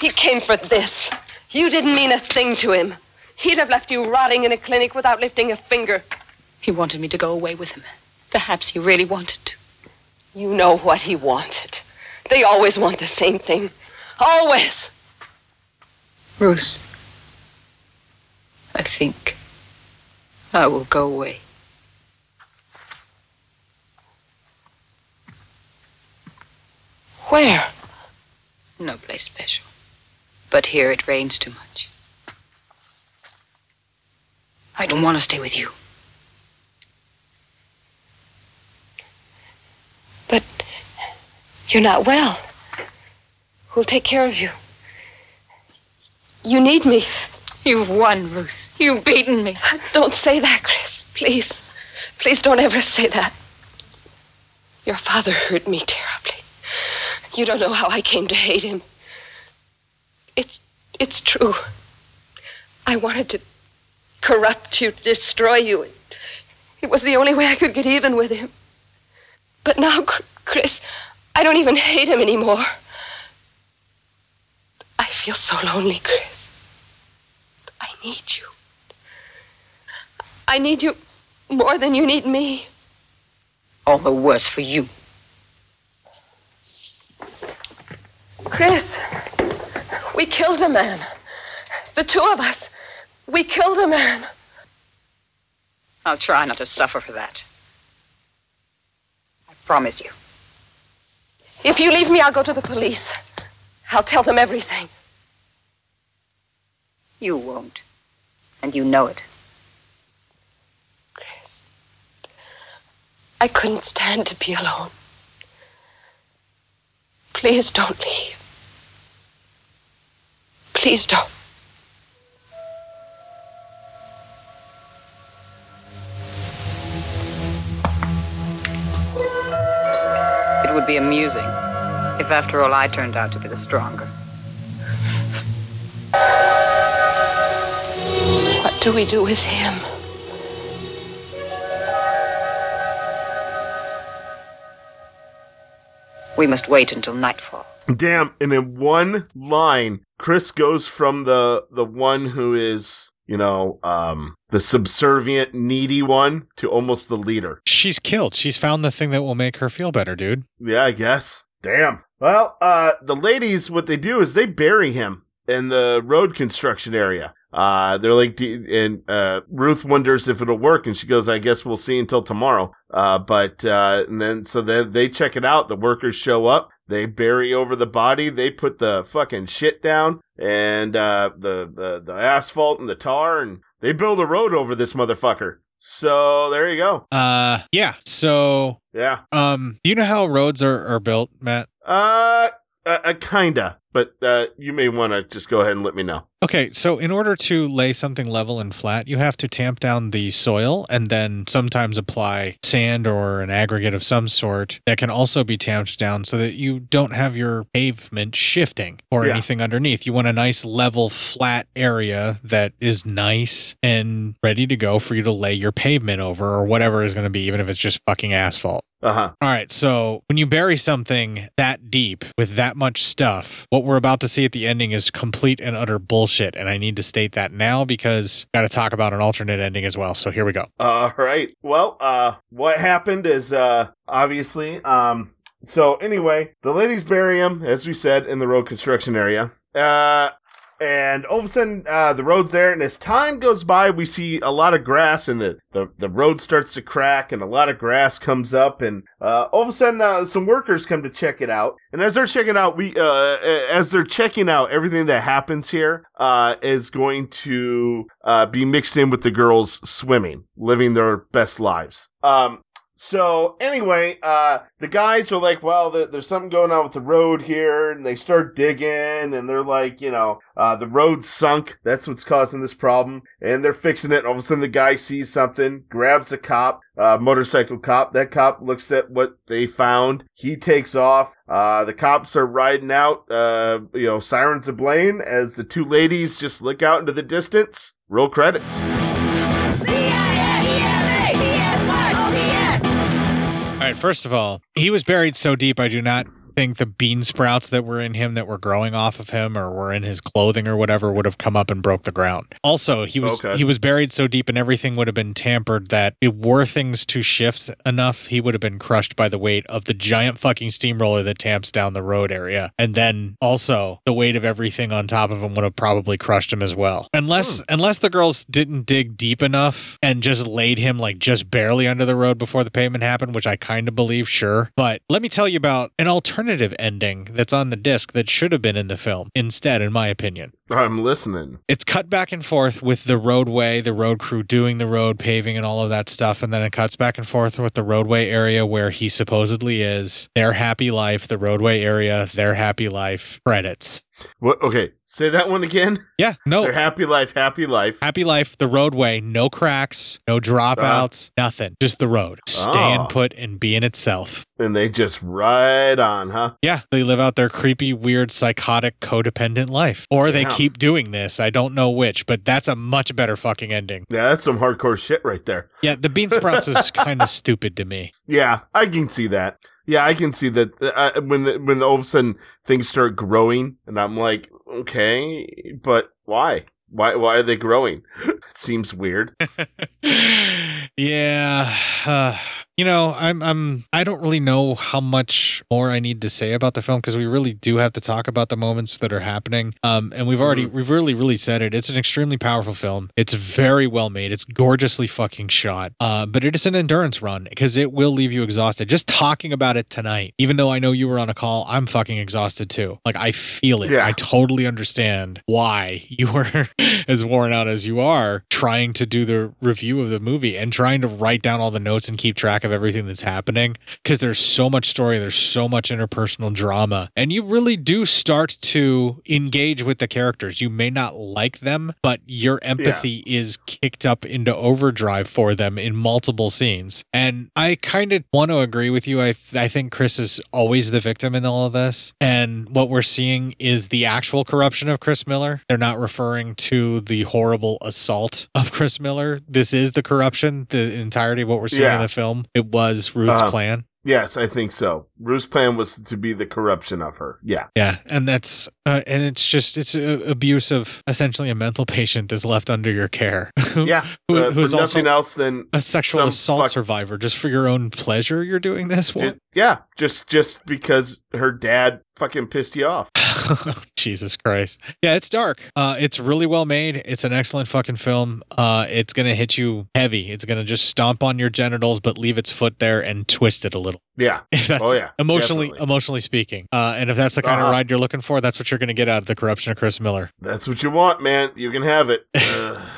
He came for this. You didn't mean a thing to him. He'd have left you rotting in a clinic without lifting a finger. He wanted me to go away with him. Perhaps he really wanted to. You know what he wanted. They always want the same thing. Always. Ruth, I think I will go away. Where? No place special. But here it rains too much. I don't want to stay with you. But you're not well. Who'll take care of you? You need me. You've won, Ruth. You've beaten me. Don't say that, Chris. Please. Please don't ever say that. Your father hurt me terribly. You don't know how I came to hate him. It's it's true. I wanted to corrupt you, to destroy you. It was the only way I could get even with him. But now, Chris, I don't even hate him anymore. I feel so lonely, Chris. I need you. I need you more than you need me. All the worse for you. Chris, we killed a man. The two of us. We killed a man. I'll try not to suffer for that. I promise you. If you leave me, I'll go to the police. I'll tell them everything. You won't. And you know it. Chris, I couldn't stand to be alone. Please don't leave. Please don't. It would be amusing if, after all, I turned out to be the stronger. What do we do with him? We must wait until nightfall. Damn! And in one line, Chris goes from the the one who is, you know, um, the subservient, needy one to almost the leader. She's killed. She's found the thing that will make her feel better, dude. Yeah, I guess. Damn. Well, uh, the ladies, what they do is they bury him in the road construction area. Uh, they're like, and, uh, Ruth wonders if it'll work. And she goes, I guess we'll see until tomorrow. Uh, but, uh, and then, so then they check it out. The workers show up. They bury over the body. They put the fucking shit down. and uh, the, the the asphalt and the tar, and they build a road over this motherfucker. So there you go. Uh, yeah. So, Yeah. um, do you know how roads are, are built, Matt? Uh, uh, uh kinda, but uh, you may want to just go ahead and let me know. Okay, so in order to lay something level and flat, you have to tamp down the soil and then sometimes apply sand or an aggregate of some sort that can also be tamped down so that you don't have your pavement shifting or Yeah. anything underneath. You want a nice level flat area that is nice and ready to go for you to lay your pavement over or whatever is going to be, even if it's just fucking asphalt. Uh huh. All right, so when you bury something that deep with that much stuff, what we're about to see at the ending is complete and utter bullshit. And I need to state that now because got to talk about an alternate ending as well. So here we go. All right. Well, uh, what happened is, uh, obviously, um, so anyway, the ladies bury him, as we said, in the road construction area. Uh, and all of a sudden, uh, the road's there, and as time goes by, we see a lot of grass, and the, the, the road starts to crack, and a lot of grass comes up, and uh, all of a sudden, uh, some workers come to check it out. And as they're checking out, we uh, as they're checking out everything that happens here, uh, is going to uh, be mixed in with the girls swimming, living their best lives. Um, so anyway, uh, the guys are like, well, there, there's something going on with the road here, and they start digging, and they're like, you know, uh, the road's sunk. That's what's causing this problem, and they're fixing it. All of a sudden, the guy sees something, grabs a cop, uh, motorcycle cop. That cop looks at what they found. He takes off. Uh, the cops are riding out. Uh, you know, sirens blaring as the two ladies just look out into the distance. Roll credits. First of all, he was buried so deep, I do not think the bean sprouts that were in him that were growing off of him or were in his clothing or whatever would have come up and broke the ground. Also, he was Okay. he was buried so deep and everything would have been tampered that it were things to shift enough, he would have been crushed by the weight of the giant fucking steamroller that tamps down the road area. And then also the weight of everything on top of him would have probably crushed him as well. Unless hmm. unless the girls didn't dig deep enough and just laid him like just barely under the road before the pavement happened, which I kind of believe, sure. But let me tell you about an alternative ending that's on the disc that should have been in the film instead, in my opinion. I'm listening. It's cut back and forth with the roadway, the road crew doing the road paving and all of that stuff. And then it cuts back and forth with the roadway area where he supposedly is. Their happy life, the roadway area, their happy life. Credits. What? Okay, say that one again. [LAUGHS] Yeah, no. Their happy life, happy life. Happy life, the roadway, no cracks, no uh-huh. dropouts, nothing. Just the road. Staying Oh. put and being itself. And they just ride on, huh? Yeah, they live out their creepy, weird, psychotic, codependent life. Or they keep doing this. I don't know which, but that's a much better fucking ending. Yeah, that's some hardcore shit right there. Yeah, the bean sprouts is [LAUGHS] kind of stupid to me. Yeah, I can see that. Yeah, I can see that uh, when when all of a sudden things start growing, and I'm like, okay, but why? Why why are they growing? [LAUGHS] it seems weird. [LAUGHS] Yeah, [SIGHS] uh, you know, I'm I'm I don't really know how much more I need to say about the film because we really do have to talk about the moments that are happening. Um, and we've already we've really really said it. It's an extremely powerful film. It's very well made. It's gorgeously fucking shot. Uh, but it is an endurance run because it will leave you exhausted. Just talking about it tonight, even though I know you were on a call, I'm fucking exhausted too. Like I feel it. Yeah. I totally understand why [LAUGHS] you were as worn out as you are trying to do the review of the movie and trying to write down all the notes and keep track of everything that's happening because there's so much story, there's so much interpersonal drama, and you really do start to engage with the characters. You may not like them, but your empathy is kicked up into overdrive for them in multiple scenes. And I kind of want to agree with you. I I think Chris is always the victim in all of this, and what we're seeing is the actual corruption of Chris Miller. They're not referring to the horrible assault of Chris Miller. This is the corruption. The entirety of what we're seeing Yeah. in the film. It was Ruth's Uh-huh. plan. Yes, I think so. Ruth's plan was to be the corruption of her. Yeah. Yeah, and that's uh, and it's just it's a, abuse of essentially a mental patient that's left under your care. [LAUGHS] Yeah. who- uh, for who's nothing else than a sexual assault fuck- survivor just for your own pleasure. You're doing this. Just, yeah, just just because her dad fucking pissed you off. [LAUGHS] Jesus Christ. Yeah, it's dark. Uh, it's really well made. It's an excellent fucking film. Uh, it's gonna hit you heavy. It's gonna just stomp on your genitals, but leave its foot there and twist it a little. Yeah. [LAUGHS] If that's oh yeah. emotionally definitely. emotionally speaking. Uh, and if that's the kind Uh-huh. of ride you're looking for, that's what you're gonna get out of the corruption of Chris Miller. That's what you want, man. You can have it. Ugh. [LAUGHS]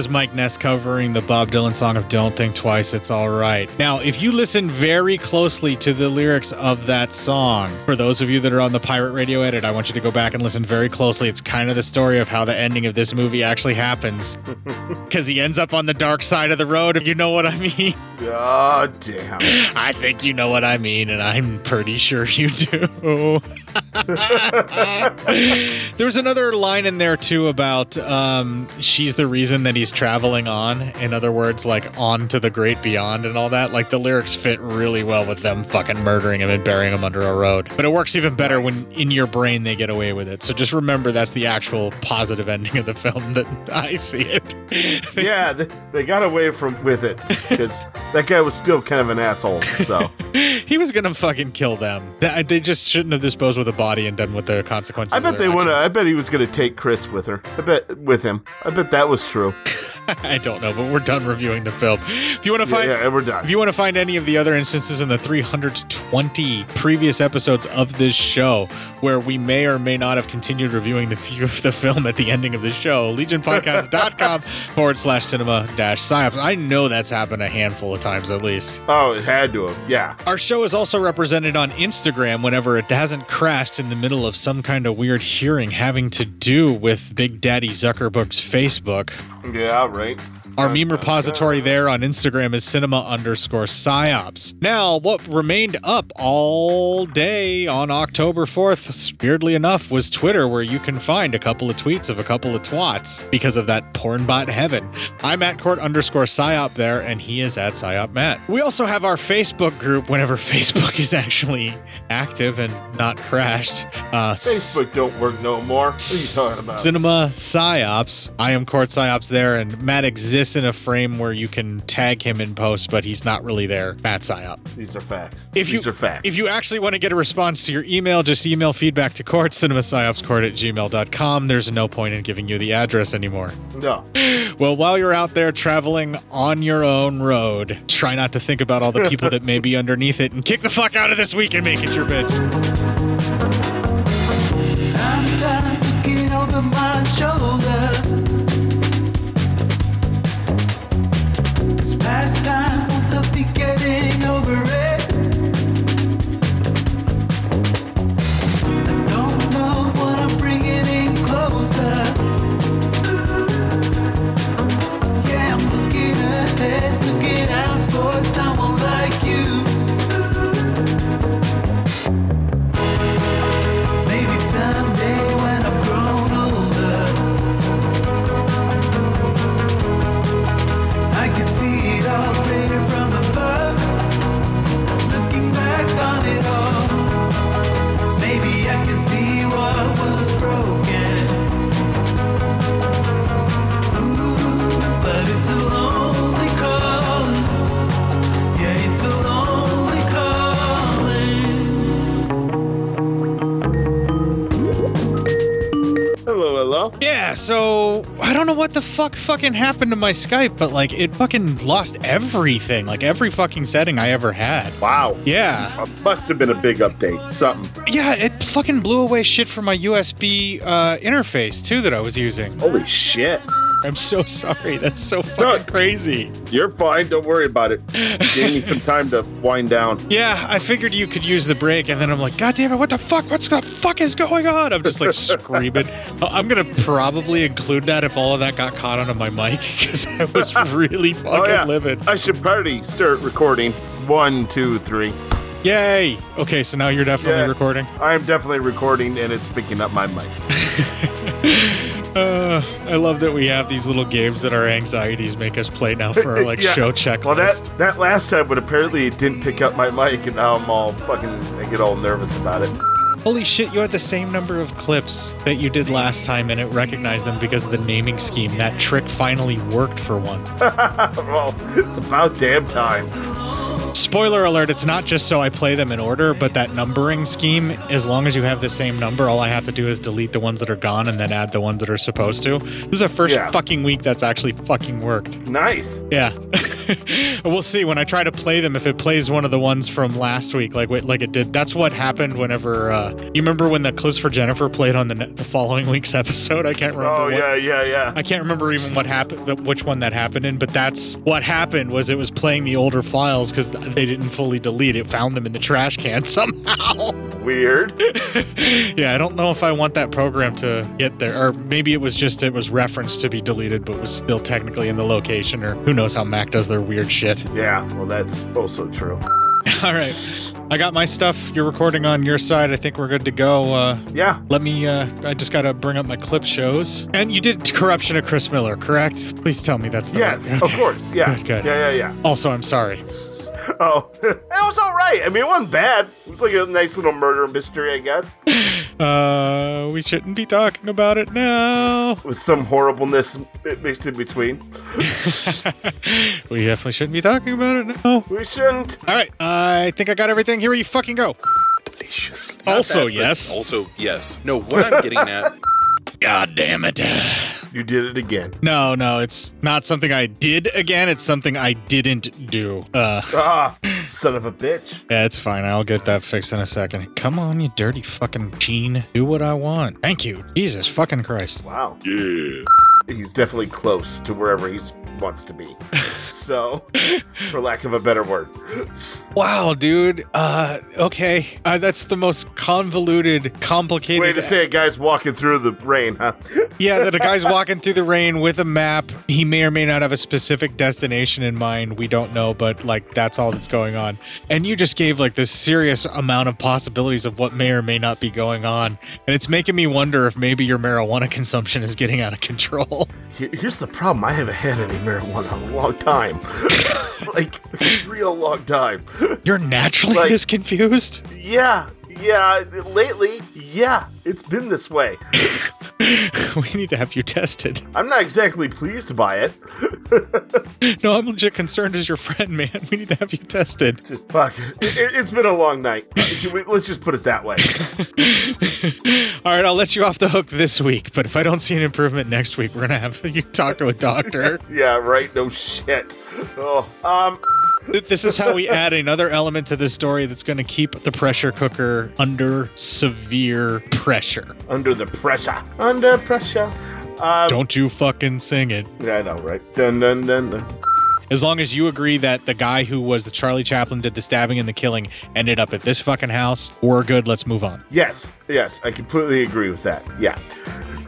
Is Mike Ness covering the Bob Dylan song of Don't Think Twice, It's All Right. Now, if you listen very closely to the lyrics of that song, for those of you that are on the Pirate Radio edit, I want you to go back and listen very closely. It's kind of the story of how the ending of this movie actually happens. [LAUGHS] Because he ends up on the dark side of the road, if you know what I mean. God damn. I think you know what I mean, and I'm pretty sure you do. [LAUGHS] [LAUGHS] there was another line in there too about um, she's the reason that he's traveling on. In other words, like on to the great beyond and all that. Like the lyrics fit really well with them fucking murdering him and burying him under a road. But it works even better when in your brain they get away with it. So just remember that's the actual positive ending of the film that [LAUGHS] I see it. yeah, they, they got away from with it because that guy was still kind of an asshole. So [LAUGHS] he was gonna fucking kill them. They just shouldn't have disposed with a body and done with the consequences. I bet they would. I bet he was going to take Chris with her. I bet with him. I bet that was true. [LAUGHS] I don't know, but we're done reviewing the film. If you want to Yeah, find, yeah, we're done. If you want to find any of the other instances in the 320 previous episodes of this show, where we may or may not have continued reviewing the view of the film at the ending of the show, legionpodcast.com [LAUGHS] forward slash cinema dash psyops. I know that's happened a handful of times at least. Oh, it had to have. Yeah. Our show is also represented on Instagram whenever it hasn't crashed in the middle of some kind of weird hearing having to do with Big Daddy Zuckerberg's Facebook. Yeah. Right right? Our meme repository there on Instagram is cinema underscore psyops. Now, what remained up all day on October 4th, weirdly enough, was Twitter, where you can find a couple of tweets of a couple of twats because of that pornbot heaven. I'm at court underscore psyop there, and he is at psyop matt. We also have our Facebook group whenever [LAUGHS] Facebook is actually active and not crashed. Uh, Facebook don't work no more. What are you talking about? Cinema Psyops. I am Court Psyops there, and Matt exists exists in a frame where you can tag him in post, but he's not really there. Matt Psyop. These are facts. If These you, are facts. If you actually want to get a response to your email, just email feedback to court, cinemapsyopscourt at gmail.com. There's no point in giving you the address anymore. No. [LAUGHS] Well, while you're out there traveling on your own road, try not to think about all the people that may be [LAUGHS] underneath it and kick the fuck out of this week and make it your bitch. Yeah, so I don't know what the fuck fucking happened to my Skype, but like it fucking lost everything, like every fucking setting I ever had. Wow. Yeah. must have been a big update. Something. Yeah, it fucking blew away shit from my USB uh, interface too that I was using. Holy shit. I'm so sorry. That's so fucking crazy. You're fine. Don't worry about it. You Gave me some time to wind down. [LAUGHS] Yeah, I figured you could use the break, and then I'm like, God damn it, what the fuck? What's the fuck is going on? I'm just like [LAUGHS] screaming. Uh, I'm gonna probably include that if all of that got caught onto my mic [LAUGHS] because I was really fucking oh, yeah. livid. I should probably start recording. One, two, three. Yay! Okay, so now you're definitely Yeah. recording. I am definitely recording, and it's picking up my mic. Uh, I love that we have these little games that our anxieties make us play now for our [LAUGHS] like Yeah. show checklist. Well, that that last time, but apparently it didn't pick up my mic, and now I'm all fucking. I get all nervous about it. Holy shit, you had the same number of clips that you did last time, and it recognized them because of the naming scheme. That trick finally worked for once. [LAUGHS] well, it's about damn time. Spoiler alert, it's not just so I play them in order, but that numbering scheme, as long as you have the same number, all I have to do is delete the ones that are gone and then add the ones that are supposed to. This is the first Yeah. fucking week that's actually fucking worked. Nice. Yeah. [LAUGHS] [LAUGHS] we'll see when I try to play them if it plays one of the ones from last week like wait, like it did. That's what happened whenever uh you remember when the clips for Jennifer played on the, ne- the following week's [LAUGHS] episode? I can't remember. Oh what- yeah, yeah, yeah. I can't remember even what happened, the, which one that happened in, but that's what happened was it was playing the older files because they didn't fully delete it. Found them in the trash can [LAUGHS] somehow. Weird. yeah, I don't know if I want that program to get there, or maybe it was just it was referenced to be deleted, but was still technically in the location, or who knows how Mac does their weird shit. Yeah, well, that's also true. [LAUGHS] All right, I got my stuff. You're recording on your side. I think we're good to go. Uh, yeah. Let me. Uh, I just got to bring up my clip shows. And you did corruption of Chris Miller, correct? Please tell me that's the Yes, right- of course. Yeah. Good, [LAUGHS] good. Yeah, yeah, yeah. Also, I'm sorry. [LAUGHS] Oh, [LAUGHS] it was all right. I mean, it wasn't bad. It was like a nice little murder mystery, I guess, [LAUGHS] Uh, we shouldn't be talking about it now. with some horribleness mixed in between. We definitely shouldn't be talking about it now. We shouldn't. All right, I think I got everything. Here you fucking go. Delicious. Also, Not that, but yes. Also, yes. No, what I'm getting at. God damn it. You did it again. No, no, it's not something I did again. It's something I didn't do. Uh, Ah, son of a bitch. yeah, it's fine. I'll get that fixed in a second. Come on, you dirty fucking Gene. Do what I want. Thank you. Jesus fucking Christ. Wow. Yeah. He's definitely close to wherever he wants to be. [LAUGHS] So, for lack of a better word. Wow, dude. Uh, okay. Uh, that's the most convoluted, complicated. Way to say a guy's walking through the rain, huh? [LAUGHS] yeah, that a guy's [LAUGHS] walking through the rain with a map. He may or may not have a specific destination in mind. We don't know, but like that's all that's going on. And you just gave like this serious amount of possibilities of what may or may not be going on. And it's making me wonder if maybe your marijuana consumption is getting out of control. Here- Here's the problem. I haven't had any marijuana in a long time. [LAUGHS] like, a real long time. You're naturally Like- this confused? Yeah, yeah. Lately, Yeah, it's been this way. [LAUGHS] we need to have you tested. I'm not exactly pleased by it. [LAUGHS] No, I'm legit concerned as your friend, man. We need to have you tested. Just fuck. It, has been a long night. Let's just put it that way. [LAUGHS] All right, I'll let you off the hook this week, but if I don't see an improvement next week, we're gonna have you talk to a doctor. yeah, right. No shit. Oh, um. This is how we add another element to this story that's going to keep the pressure cooker under severe pressure. Under the pressure. Under pressure. Um, Don't you fucking sing it. Yeah, I know, right? Dun dun dun dun. As long as you agree that the guy who was the Charlie Chaplin did the stabbing and the killing ended up at this fucking house, we're good. Let's move on. Yes, yes, I completely agree with that. Yeah.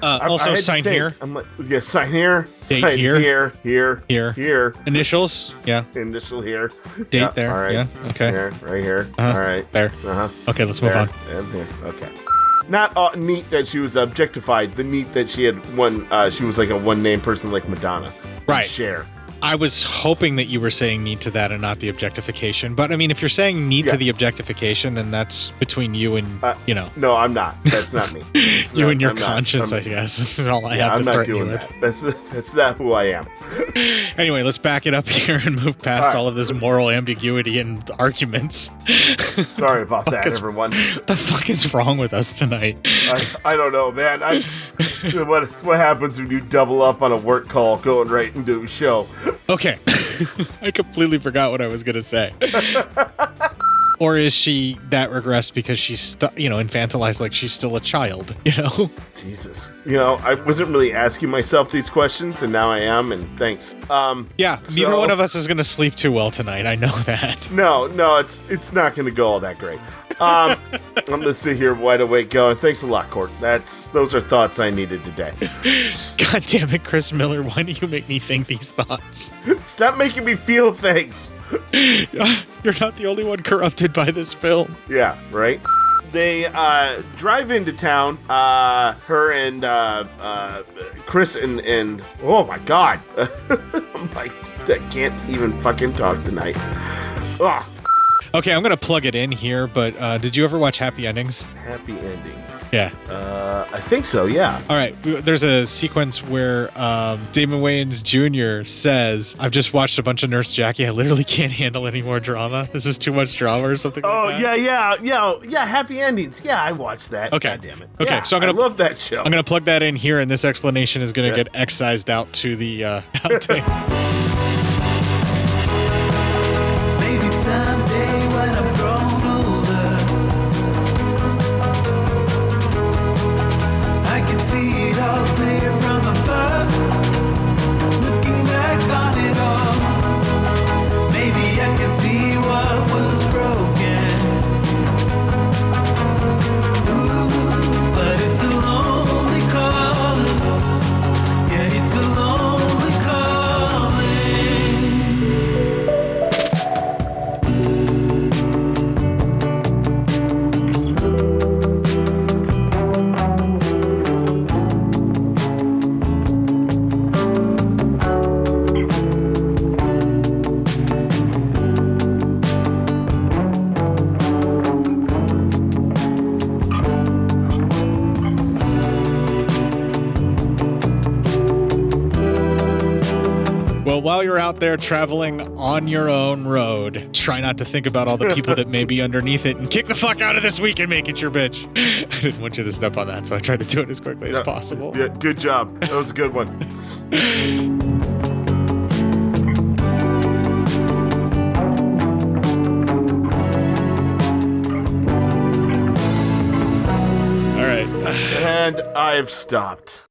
Uh, I- I also, to sign here. I'm like, yeah, sign here. Date sign here. here. Here. Here. Here. Initials. Yeah. Initial here. Date Yeah, there. All right. Yeah. Okay. Here. Right here. Uh-huh. All right. There. Uh huh. Okay, let's move there, on. And here. Okay. Not uh, neat that she was objectified. The neat that she had one. Uh, she was like a one name person like Madonna. Right. Cher. I was hoping that you were saying need to that and not the objectification. But I mean, if you're saying need to the objectification, then that's between you and, Uh, you know, No, I'm not. That's not me. [LAUGHS] You not- and your I'm conscience, I guess. [LAUGHS] That's all I yeah, have I'm to threaten you doing with. that. That's that's not who I am. [LAUGHS] Anyway, let's back it up here and move past All right. all of this moral ambiguity and arguments. Sorry about that, is- everyone. What the fuck is wrong with us tonight? I, I don't know, man. I what what happens when you double up on a work call going right into a show? Okay. [LAUGHS] I completely forgot what I was going to say. [LAUGHS] or is she that regressed because she's, stu- you know, infantilized like she's still a child, [LAUGHS] you know? Jesus. You know, I wasn't really asking myself these questions, and now I am, and thanks. Um, Yeah, neither one of us is going to sleep too well tonight. I know [LAUGHS] that. No, no, it's it's not going to go all that great. Um, [LAUGHS] I'm going to sit here wide awake going. Thanks a lot, Court. That's those are thoughts I needed today. God damn it, Chris Miller. Why do you make me think these thoughts? Stop making me feel things. [LAUGHS] You're not the only one corrupted by this film. Yeah, right. They uh, drive into town. Uh, her and uh, uh, Chris and and oh my god, [LAUGHS] like I can't even fucking talk tonight. Ugh. Okay, I'm going to plug it in here, but uh, did you ever watch Happy Endings? Happy endings. Yeah. Uh, I think so. Yeah. All right. There's a sequence where um, Damon Wayans Jr. says, I've just watched a bunch of Nurse Jackie. I literally [LAUGHS] can't handle any more drama. This is too much drama or something Oh like that. yeah, yeah, yeah, yeah. Happy endings. Yeah, I watched that. Okay. God damn it. Okay, Yeah, so I'm gonna I love that show. I'm going to plug that in here, and this explanation is going to Yeah. get excised out to the uh, [LAUGHS] outtake. [LAUGHS] there traveling on your own road, try not to think about all the people that may be [LAUGHS] underneath it and kick the fuck out of this week and make it your bitch. [LAUGHS] I didn't want you to step on that, so I tried to do it as quickly Yeah. as possible. Yeah, good job. That was a good one. All right. [SIGHS] and I've stopped.